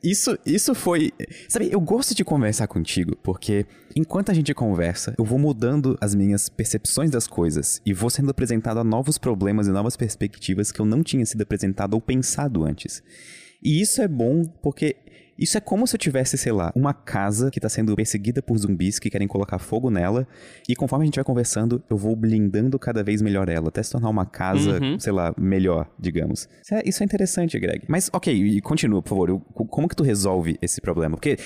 isso, isso foi. Sabe, eu gosto de conversar contigo, porque enquanto a gente conversa, eu vou mudando as minhas percepções das coisas e vou sendo apresentado a novos problemas e novas perspectivas que eu não tinha sido apresentado ou pensado antes. E isso é bom porque isso é como se eu tivesse, sei lá, uma casa que tá sendo perseguida por zumbis que querem colocar fogo nela. E conforme a gente vai conversando, eu vou blindando cada vez melhor ela, até se tornar uma casa, uhum. sei lá, melhor, digamos. Isso é, isso é interessante, Greg. Mas, ok, e continua, por favor. Eu, como que tu resolve esse problema? Porque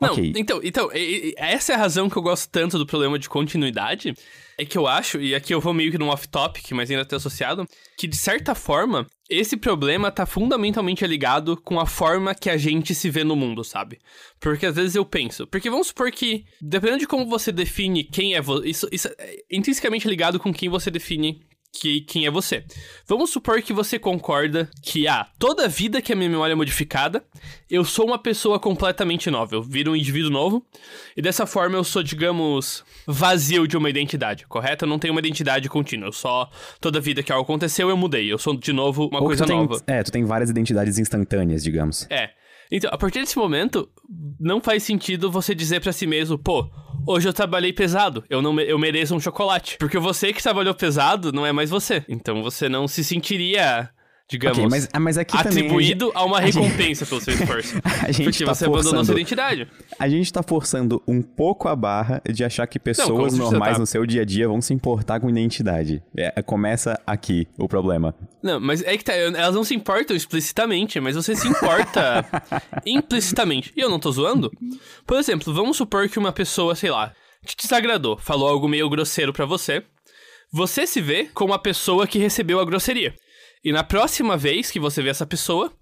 Não, Ok. então, então, essa é a razão que eu gosto tanto do problema de continuidade. É que eu acho, e aqui eu vou meio que num off-topic, mas ainda tá associado, que de certa forma, esse problema tá fundamentalmente ligado com a forma que a gente se vê no mundo, sabe? Porque às vezes eu penso. Porque vamos supor que, dependendo de como você define quem é você. Isso, isso é intrinsecamente ligado com quem você define que quem é você. Vamos supor que você concorda que, ah, toda vida que a minha memória é modificada, eu sou uma pessoa completamente nova. Eu viro um indivíduo novo. E dessa forma eu sou, digamos, vazio de uma identidade, correto? Eu não tenho uma identidade contínua. Eu só, toda vida que algo aconteceu, eu mudei. Eu sou, de novo, uma Ou coisa tem, nova. É, tu tem várias identidades instantâneas, digamos. É. Então, a partir desse momento, não faz sentido você dizer pra si mesmo, pô, hoje eu trabalhei pesado, eu não eu mereço um chocolate. Porque você que trabalhou pesado não é mais você. Então você não se sentiria, digamos, Ok, mas, ah, mas aqui também... atribuído a uma a gente- recompensa pelo seu esforço. A gente porque tá você abandonou sua forçando... identidade. A gente tá forçando um pouco a barra de achar que pessoas certeza normais tá. no seu dia a dia vão se importar com identidade. É, começa aqui o problema. Não, mas é que tá, elas não se importam explicitamente, mas você se importa implicitamente. E eu não tô zoando. Por exemplo, vamos supor que uma pessoa, sei lá, te desagradou, falou algo meio grosseiro pra você. Você se vê como a pessoa que recebeu a grosseria. E na próxima vez que você vê essa pessoa,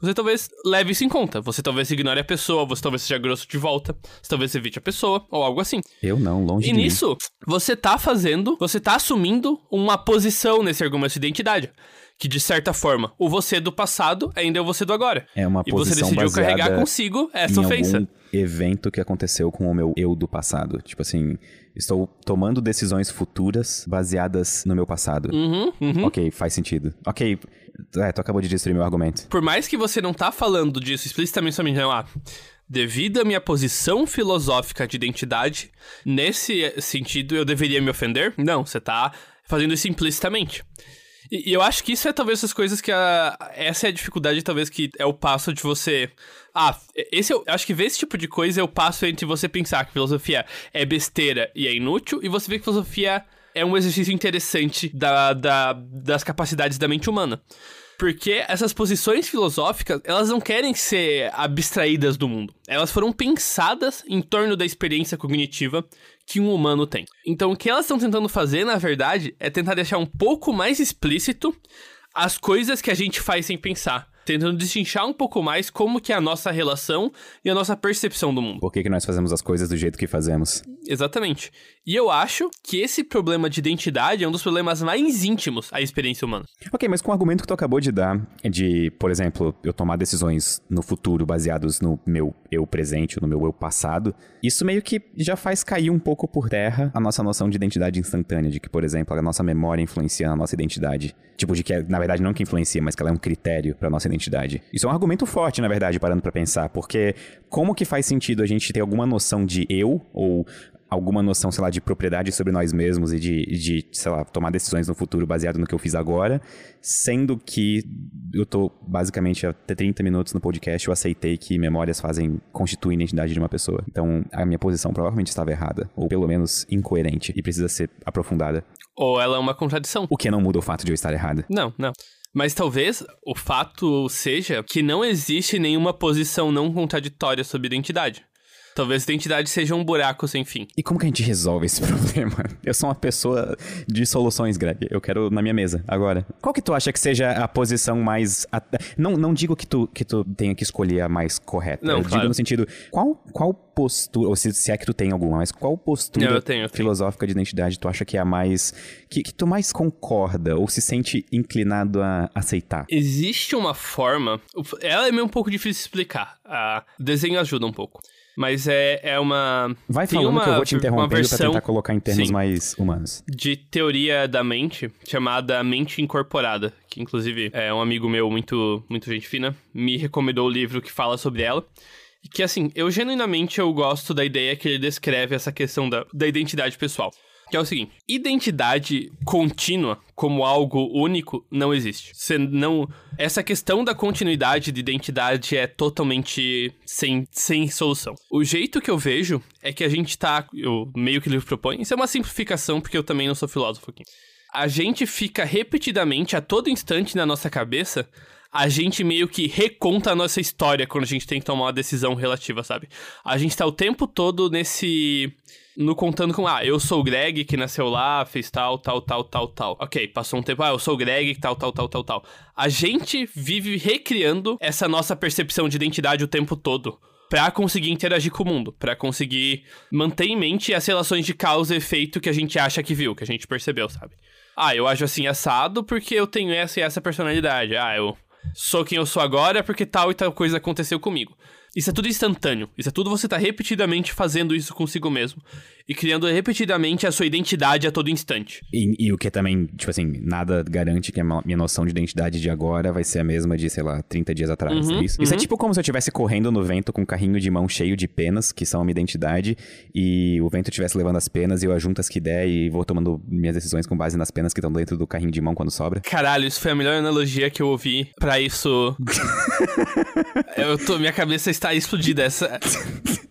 você talvez leve isso em conta. Você talvez ignore a pessoa, você talvez seja grosso de volta, você talvez evite a pessoa, ou algo assim. Eu não, longe E de mim. nisso, você tá fazendo, você tá assumindo uma posição nesse argumento de identidade. Que de certa forma, o você do passado ainda é o você do agora. É uma e você posição decidiu carregar consigo essa ofensa. algum evento que aconteceu com o meu eu do passado. Tipo assim, estou tomando decisões futuras baseadas no meu passado. Uhum, uhum. Ok, faz sentido. Ok, é, tu acabou de destruir meu argumento. Por mais que você não tá falando disso explicitamente somente, não, ah, devido à minha posição filosófica de identidade, nesse sentido eu deveria me ofender? Não, você tá fazendo isso implicitamente. E, e eu acho que isso é talvez essas coisas que a. Essa é a dificuldade, talvez, que é o passo de você. Ah, esse eu acho que ver esse tipo de coisa é o passo entre você pensar que filosofia é besteira e é inútil, e você ver que filosofia é um exercício interessante da, da, das capacidades da mente humana. Porque essas posições filosóficas, elas não querem ser abstraídas do mundo. Elas foram pensadas em torno da experiência cognitiva que um humano tem. Então, o que elas estão tentando fazer, na verdade, é tentar deixar um pouco mais explícito as coisas que a gente faz sem pensar. Tentando destrinchar um pouco mais como que é a nossa relação e a nossa percepção do mundo. Por que, que nós fazemos as coisas do jeito que fazemos? Exatamente. E eu acho que esse problema de identidade é um dos problemas mais íntimos à experiência humana. Ok, mas com o argumento que tu acabou de dar, de, por exemplo, eu tomar decisões no futuro baseados no meu eu presente, no meu eu passado, isso meio que já faz cair um pouco por terra a nossa noção de identidade instantânea, de que, por exemplo, a nossa memória influencia na nossa identidade. Tipo, de que, é, na verdade, não que influencia, mas que ela é um critério pra nossa identidade. Isso é um argumento forte, na verdade, parando pra pensar, porque como que faz sentido a gente ter alguma noção de eu, ou alguma noção, sei lá, de propriedade sobre nós mesmos e de, de, sei lá, tomar decisões no futuro baseado no que eu fiz agora, sendo que eu tô basicamente há 30 minutos no podcast, eu aceitei que memórias fazem, constituem a identidade de uma pessoa. Então, a minha posição provavelmente estava errada, ou pelo menos incoerente, e precisa ser aprofundada. Ou ela é uma contradição. O que não muda o fato de eu estar errada. Não, não. Mas talvez o fato seja que não existe nenhuma posição não contraditória sobre identidade. Talvez identidade seja um buraco sem fim. E como que a gente resolve esse problema? Eu sou uma pessoa de soluções, Greg. Eu quero na minha mesa, agora. Qual que tu acha que seja a posição mais... at- Não, não digo que tu, que tu tenha que escolher a mais correta. Não, eu claro. digo no sentido, qual, qual postura, ou se, se é que tu tem alguma, mas qual postura Não, eu tenho, eu tenho. filosófica de identidade tu acha que é a mais... Que, que tu mais concorda ou se sente inclinado a aceitar? Existe uma forma. Ela é meio um pouco difícil de explicar. Ah, o desenho ajuda um pouco. Mas é, é uma. Vai falando uma, que eu vou te interrompendo pra versão tentar colocar em termos Sim. mais humanos. de teoria da mente chamada mente incorporada, que inclusive é um amigo meu muito muito gente fina me recomendou o livro que fala sobre ela. E que assim, eu genuinamente eu gosto da ideia que ele descreve essa questão da, da identidade pessoal. Que é o seguinte, identidade contínua como algo único não existe. Você não essa questão da continuidade de identidade é totalmente sem, sem solução. O jeito que eu vejo é que a gente tá, eu meio que livro propõe, isso é uma simplificação porque eu também não sou filósofo aqui. A gente fica repetidamente a todo instante na nossa cabeça a gente meio que reconta a nossa história quando a gente tem que tomar uma decisão relativa, sabe? A gente tá o tempo todo nesse. No contando com, ah, eu sou o Greg que nasceu lá, fez tal, tal, tal, tal, tal. Ok, passou um tempo, ah, eu sou o Greg tal, tal, tal, tal, tal. A gente vive recriando essa nossa percepção de identidade o tempo todo para conseguir interagir com o mundo, para conseguir manter em mente as relações de causa e efeito que a gente acha que viu, que a gente percebeu, sabe? Ah, eu acho assim assado porque eu tenho essa e essa personalidade. Ah, eu sou quem eu sou agora porque tal e tal coisa aconteceu comigo. Isso é tudo instantâneo. Isso é tudo você tá repetidamente fazendo isso consigo mesmo. E criando repetidamente a sua identidade a todo instante. E, e o que também, tipo assim, nada garante que a minha noção de identidade de agora vai ser a mesma de, sei lá, 30 dias atrás. Uhum, é isso? Uhum. isso é tipo como se eu estivesse correndo no vento com um carrinho de mão cheio de penas, que são a minha identidade, e o vento estivesse levando as penas e eu ajunto as que der e vou tomando minhas decisões com base nas penas que estão dentro do carrinho de mão quando sobra. Caralho, isso foi a melhor analogia que eu ouvi para isso. eu tô, minha cabeça está explodida. Essa.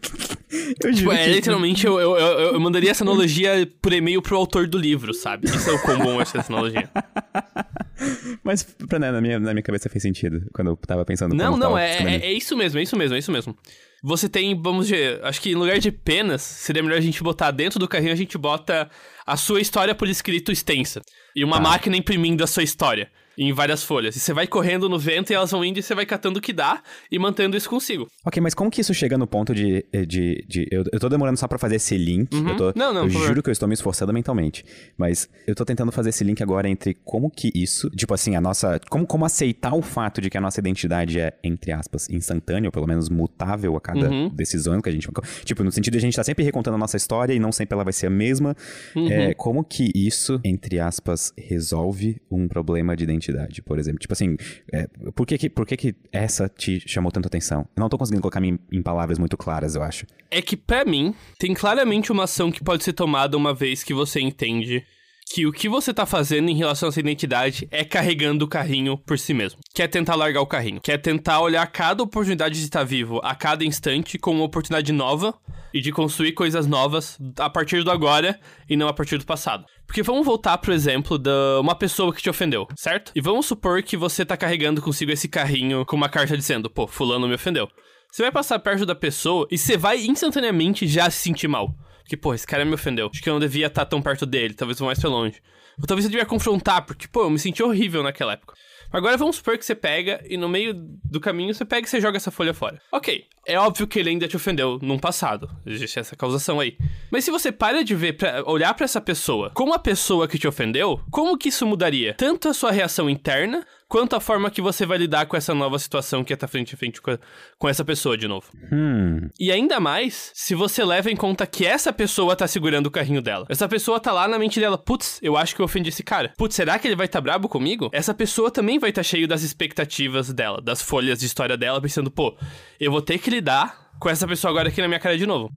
Eu Tipo, é, literalmente, eu, eu, eu, eu mandaria essa analogia por e-mail pro autor do livro, sabe? Isso é o quão bom essa analogia. Mas pra, né, na, minha, na minha cabeça fez sentido quando eu tava pensando. Não, não, é, é, é isso mesmo, é isso mesmo, é isso mesmo. Você tem, vamos dizer, acho que em lugar de penas, seria melhor a gente botar dentro do carrinho, a gente bota a sua história por escrito extensa. E uma Tá. máquina imprimindo a sua história em várias folhas. E você vai correndo no vento e elas vão indo e você vai catando o que dá e mantendo isso consigo. Ok, mas como que isso chega no ponto de. de, de- eu, eu tô demorando só pra fazer esse link. Eu, tô, Uhum. Não, não, eu por favor. juro que eu estou me esforçando mentalmente. Mas eu tô tentando fazer esse link agora entre como que isso. Tipo assim, a nossa. Como, como aceitar o fato de que a nossa identidade é, entre aspas, instantânea, ou pelo menos mutável a cada Uhum. decisão que a gente. Tipo, no sentido de a gente tá sempre recontando a nossa história e não sempre ela vai ser a mesma. Uhum. É, como que isso, entre aspas, resolve um problema de identidade, por exemplo? Tipo assim, é, por, que, que, por que, que essa te chamou tanto atenção? Eu não tô conseguindo colocar em, em palavras muito claras, eu acho. É que, pra mim, tem claramente uma ação que pode ser tomada uma vez que você entende que o que você tá fazendo em relação à sua identidade é carregando o carrinho por si mesmo. Quer tentar largar o carrinho. Quer tentar olhar cada oportunidade de estar vivo a cada instante como uma oportunidade nova e de construir coisas novas a partir do agora e não a partir do passado. Porque vamos voltar pro exemplo de uma pessoa que te ofendeu, certo? E vamos supor que você tá carregando consigo esse carrinho com uma carta dizendo, pô, fulano me ofendeu. Você vai passar perto da pessoa e você vai instantaneamente já se sentir mal. Porque, pô, esse cara me ofendeu. Acho que eu não devia estar tão perto dele, talvez eu mais pra longe. Ou talvez eu devia confrontar, porque, pô, eu me senti horrível naquela época. Agora vamos supor que você pega e no meio do caminho você pega e você joga essa folha fora. Ok, é óbvio que ele ainda te ofendeu num passado. Existe essa causação aí. Mas se você para de ver, pra, olhar pra essa pessoa como a pessoa que te ofendeu, como que isso mudaria? Tanto a sua reação interna, quanto a forma que você vai lidar com essa nova situação que é tá frente a frente com, a- com essa pessoa de novo. Hum. E ainda mais se você leva em conta que essa pessoa tá segurando o carrinho dela. Essa pessoa tá lá na mente dela, putz, eu acho que eu ofendi esse cara. Putz, será que ele vai tá brabo comigo? Essa pessoa também vai tá cheio das expectativas dela, das folhas de história dela, pensando, pô, eu vou ter que lidar com essa pessoa agora aqui na minha cara de novo.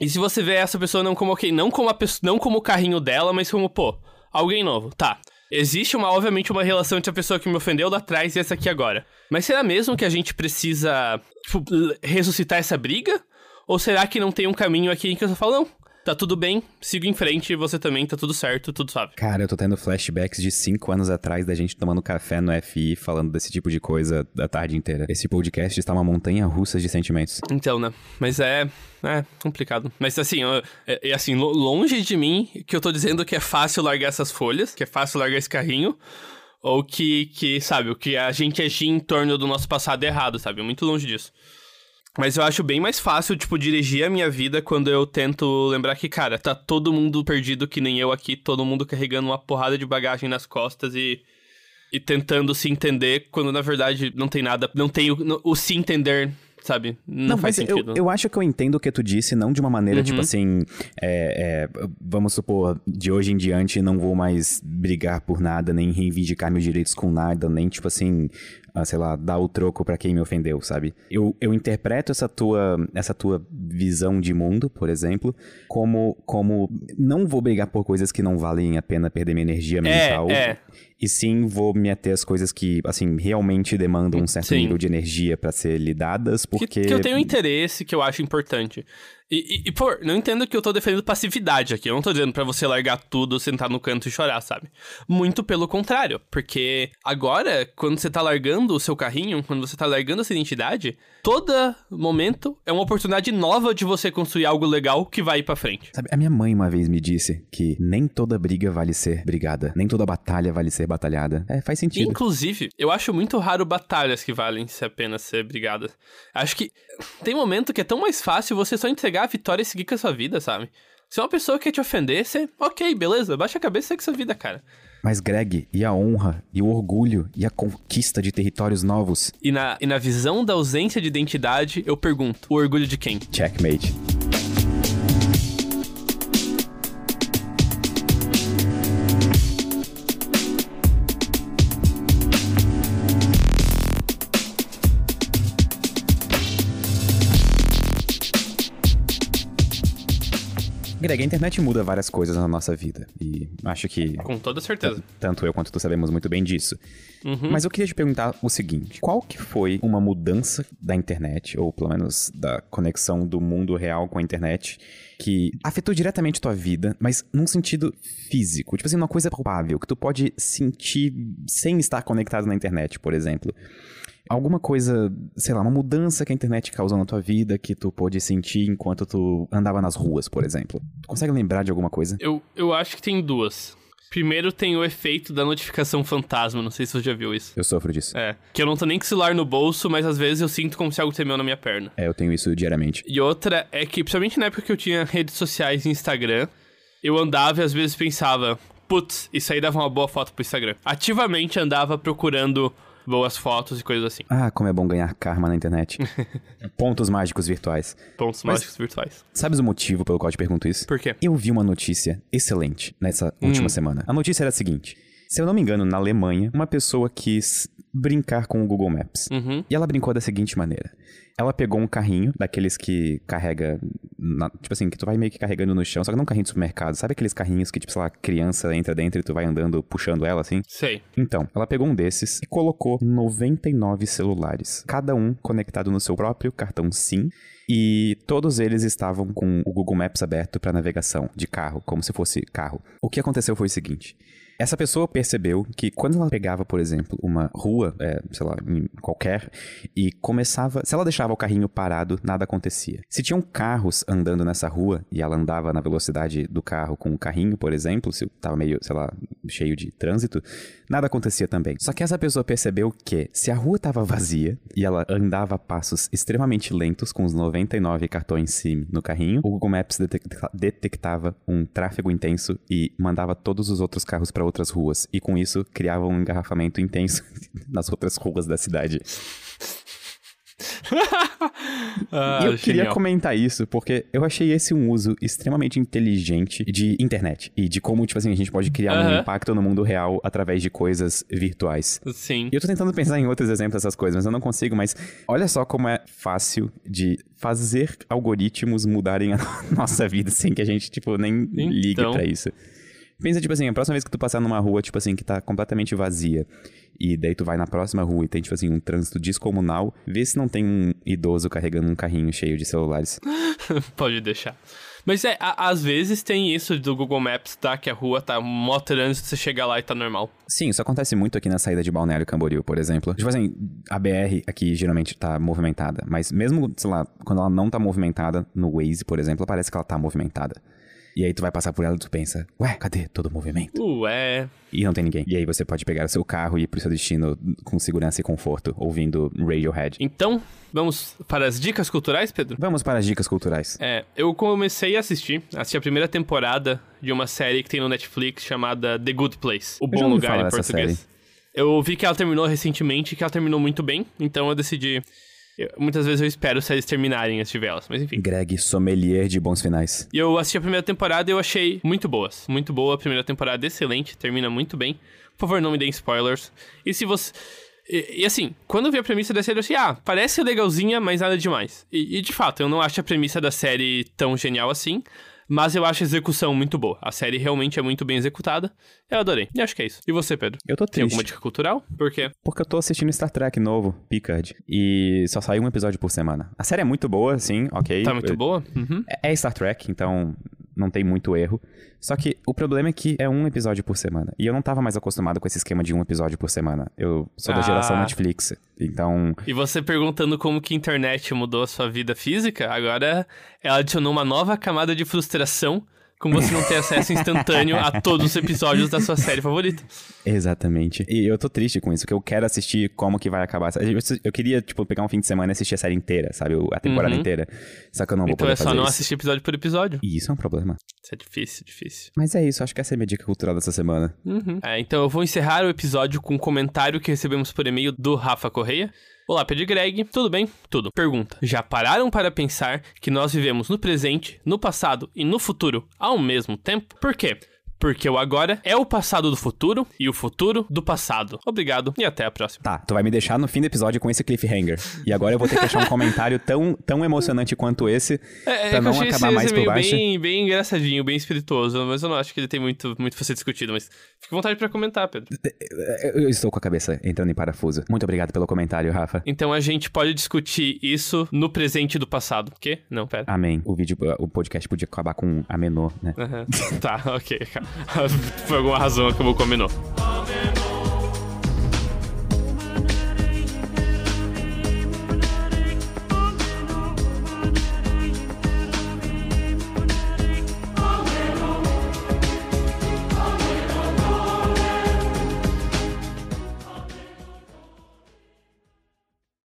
E se você vê essa pessoa não como, ok, não como, a pesso- não como o carrinho dela, mas como, pô, alguém novo, tá. Existe uma, obviamente, uma relação entre a pessoa que me ofendeu lá atrás e essa aqui agora. Mas será mesmo que a gente precisa, tipo, ressuscitar essa briga? Ou será que não tem um caminho aqui em que eu só falo, não, tá tudo bem, sigo em frente, você também, tá tudo certo, tudo suave. Cara, eu tô tendo flashbacks de cinco anos atrás da gente tomando café no FI falando desse tipo de coisa a tarde inteira. Esse podcast está uma montanha russa de sentimentos. Então, né? Mas é. É complicado. Mas assim, eu- é, é assim, lo- longe de mim que eu tô dizendo que é fácil largar essas folhas, que é fácil largar esse carrinho. Ou que, que, sabe, o que a gente agir em torno do nosso passado é errado, sabe? Muito longe disso. Mas eu acho bem mais fácil, tipo, dirigir a minha vida quando eu tento lembrar que, cara, tá todo mundo perdido que nem eu aqui, todo mundo carregando uma porrada de bagagem nas costas e. E tentando se entender, quando na verdade não tem nada. Não tem o, o se entender, sabe? Não, faz mas sentido. Eu, eu acho que eu entendo o que tu disse, não de uma maneira, Uhum. tipo assim, é, é, vamos supor, de hoje em diante não vou mais brigar por nada, nem reivindicar meus direitos com nada, nem, tipo assim, sei lá, dar o troco pra quem me ofendeu, sabe? Eu, eu interpreto essa tua, essa tua visão de mundo, por exemplo, como, como não vou brigar por coisas que não valem a pena perder minha energia mental. é. E sim, vou me ater às coisas que, assim, realmente demandam um certo Sim. nível de energia pra ser lidadas, Que, porque... que eu tenho interesse, que eu acho importante. E, e, e, pô, não entendo que eu tô defendendo passividade aqui. Eu não tô dizendo para você largar tudo, sentar no canto e chorar, sabe? Muito pelo contrário. Porque agora, quando você tá largando o seu carrinho, quando você tá largando essa identidade, todo momento é uma oportunidade nova de você construir algo legal que vai ir pra frente. Sabe, a minha mãe uma vez me disse que nem toda briga vale ser brigada. Nem toda batalha vale ser batalhada. É, faz sentido. Inclusive, eu acho muito raro batalhas que valem se apenas ser brigadas. Acho que tem momento que é tão mais fácil você só entregar a vitória e seguir com a sua vida, sabe? Se uma pessoa quer te ofender, você, ok, beleza, baixa a cabeça e segue sua vida, cara. Mas, Greg, e a honra, e o orgulho, e a conquista de territórios novos? E na, e na visão da ausência de identidade, eu pergunto: o orgulho de quem? Checkmate. Greg, a internet muda várias coisas na nossa vida. E acho que. Com toda certeza. Tanto eu quanto tu sabemos muito bem disso. Uhum. Mas eu queria te perguntar o seguinte: qual que foi uma mudança da internet, ou pelo menos da conexão do mundo real com a internet, que afetou diretamente tua vida, mas num sentido físico? Tipo assim, uma coisa palpável, que tu pode sentir sem estar conectado na internet, por exemplo alguma coisa, sei lá, uma mudança que a internet causou na tua vida que tu pôde sentir enquanto tu andava nas ruas, por exemplo? Tu consegue lembrar de alguma coisa? Eu, eu acho que tem duas. Primeiro tem o efeito da notificação fantasma, não sei se você já viu isso. Eu sofro disso. É, que eu não tô nem com o celular no bolso, mas às vezes eu sinto como se algo temeu na minha perna. É, eu tenho isso diariamente. E outra é que, principalmente na época que eu tinha redes sociais e Instagram, eu andava e às vezes pensava, putz, isso aí dava uma boa foto pro Instagram. Ativamente andava procurando boas fotos e coisas assim. Ah, como é bom ganhar karma na internet. Pontos mágicos virtuais. Pontos Mas, mágicos virtuais. Sabes o motivo pelo qual eu te pergunto isso? Por quê? Eu vi uma notícia excelente nessa hum. última semana. A notícia era a seguinte. Se eu não me engano, na Alemanha, uma pessoa quis brincar com o Google Maps. Uhum. E ela brincou da seguinte maneira. Ela pegou um carrinho, daqueles que carrega. Na, tipo assim, que tu vai meio que carregando no chão, só que não um carrinho de supermercado. Sabe aqueles carrinhos que, tipo, sei lá, criança entra dentro e tu vai andando, puxando ela assim? Sei. Então, ela pegou um desses e colocou 99 celulares, cada um conectado no seu próprio cartão SIM. E todos eles estavam com o Google Maps aberto para navegação de carro, como se fosse carro. O que aconteceu foi o seguinte: essa pessoa percebeu que quando ela pegava, por exemplo, uma rua, é, sei lá, qualquer, e começava. Se ela deixava o carrinho parado, nada acontecia. Se tinham carros andando nessa rua e ela andava na velocidade do carro com o carrinho, por exemplo, se tava meio, sei lá, cheio de trânsito, nada acontecia também. Só que essa pessoa percebeu que se a rua estava vazia e ela andava a passos extremamente lentos com os 99 cartões SIM no carrinho, o Google Maps detectava um tráfego intenso e mandava todos os outros carros para outras ruas. E com isso criava um engarrafamento intenso nas outras ruas da cidade. ah, eu queria comentar isso porque eu achei esse um uso extremamente inteligente de internet e de como, tipo assim, a gente pode criar um impacto no mundo real através de coisas virtuais. Sim. E eu tô tentando pensar em outros exemplos dessas coisas, mas eu não consigo, mas olha só como é fácil de fazer algoritmos mudarem a nossa vida sem que a gente, tipo, nem então... ligue para isso. Pensa, tipo assim, a próxima vez que tu passar numa rua, tipo assim, que tá completamente vazia, e daí tu vai na próxima rua e tem, tipo assim, um trânsito descomunal, vê se não tem um idoso carregando um carrinho cheio de celulares. Pode deixar. Mas é, a, às vezes tem isso do Google Maps, tá? Que a rua tá mó trânsito, você chega lá e tá normal. Sim, isso acontece muito aqui na saída de Balneário Camboriú, por exemplo. Tipo assim, a BR aqui geralmente tá movimentada, mas mesmo, sei lá, quando ela não tá movimentada, no Waze, por exemplo, parece que ela tá movimentada. E aí tu vai passar por ela e tu pensa, ué, cadê todo o movimento? Ué. E não tem ninguém. E aí você pode pegar o seu carro e ir pro seu destino com segurança e conforto, ouvindo Radiohead. Então, vamos para as dicas culturais, Pedro? Vamos para as dicas culturais. É, eu comecei a assistir, assisti a primeira temporada de uma série que tem no Netflix chamada The Good Place. O Bom Lugar em português. Série. Eu vi que ela terminou recentemente, que ela terminou muito bem, então eu decidi eu, muitas vezes eu espero se eles terminarem as tivelas, mas enfim. Greg, sommelier de bons finais. E eu assisti a primeira temporada e eu achei muito boas. Muito boa, a primeira temporada excelente, termina muito bem. Por favor, não me deem spoilers. E se você... E, e, assim, quando eu vi a premissa da série, eu achei, ah, parece legalzinha, mas nada demais. E, e, de fato, eu não acho a premissa da série tão genial assim. Mas eu acho a execução muito boa. A série realmente é muito bem executada. Eu adorei. E acho que é isso. E você, Pedro? Eu tô Tem triste. alguma dica cultural? Por quê? Porque eu tô assistindo Star Trek novo, Picard, e só sai um episódio por semana. A série é muito boa, sim, ok. Tá muito boa? Uhum. É Star Trek, então não tem muito erro. Só que o problema é que é um episódio por semana. E eu não tava mais acostumado com esse esquema de um episódio por semana. Eu sou da geração Ah. Netflix. Então, E você perguntando como que a internet mudou a sua vida física, agora ela adicionou uma nova camada de frustração com você não ter acesso instantâneo a todos os episódios da sua série favorita. exatamente. E eu tô triste com isso, porque eu quero assistir como que vai acabar. Eu, eu queria, tipo, pegar um fim de semana e assistir a série inteira, sabe? A temporada Uhum. inteira. Só que eu não vou Então poder é só fazer não isso. assistir episódio por episódio. E isso é um problema. Isso é difícil, difícil. Mas é isso, acho que essa é a minha dica cultural dessa semana. Uhum. É, então eu vou encerrar o episódio com um comentário que recebemos por e-mail do Rafa Correia. Olá, Pedro Greg. Tudo bem? Tudo. Pergunta: Já pararam para pensar que nós vivemos no presente, no passado e no futuro ao mesmo tempo? Por quê? Porque o agora é o passado do futuro e o futuro do passado. Obrigado e até a próxima. Tá, tu vai me deixar no fim do episódio com esse cliffhanger. E agora eu vou ter que deixar um comentário tão, tão emocionante quanto esse É, pra é eu não acabar esse mais por baixo. bem, bem engraçadinho, bem espirituoso, mas eu não acho que ele tem muito, muito pra ser discutido, mas fica à vontade pra comentar, Pedro. Eu estou com a cabeça entrando em parafuso. Muito obrigado pelo comentário, Rafa. Então a gente pode discutir isso no presente do passado. O quê? Não, pera. Amém. O vídeo, o podcast podia acabar com amenô, né? Aham. tá, ok. Por alguma razão acabou combinou.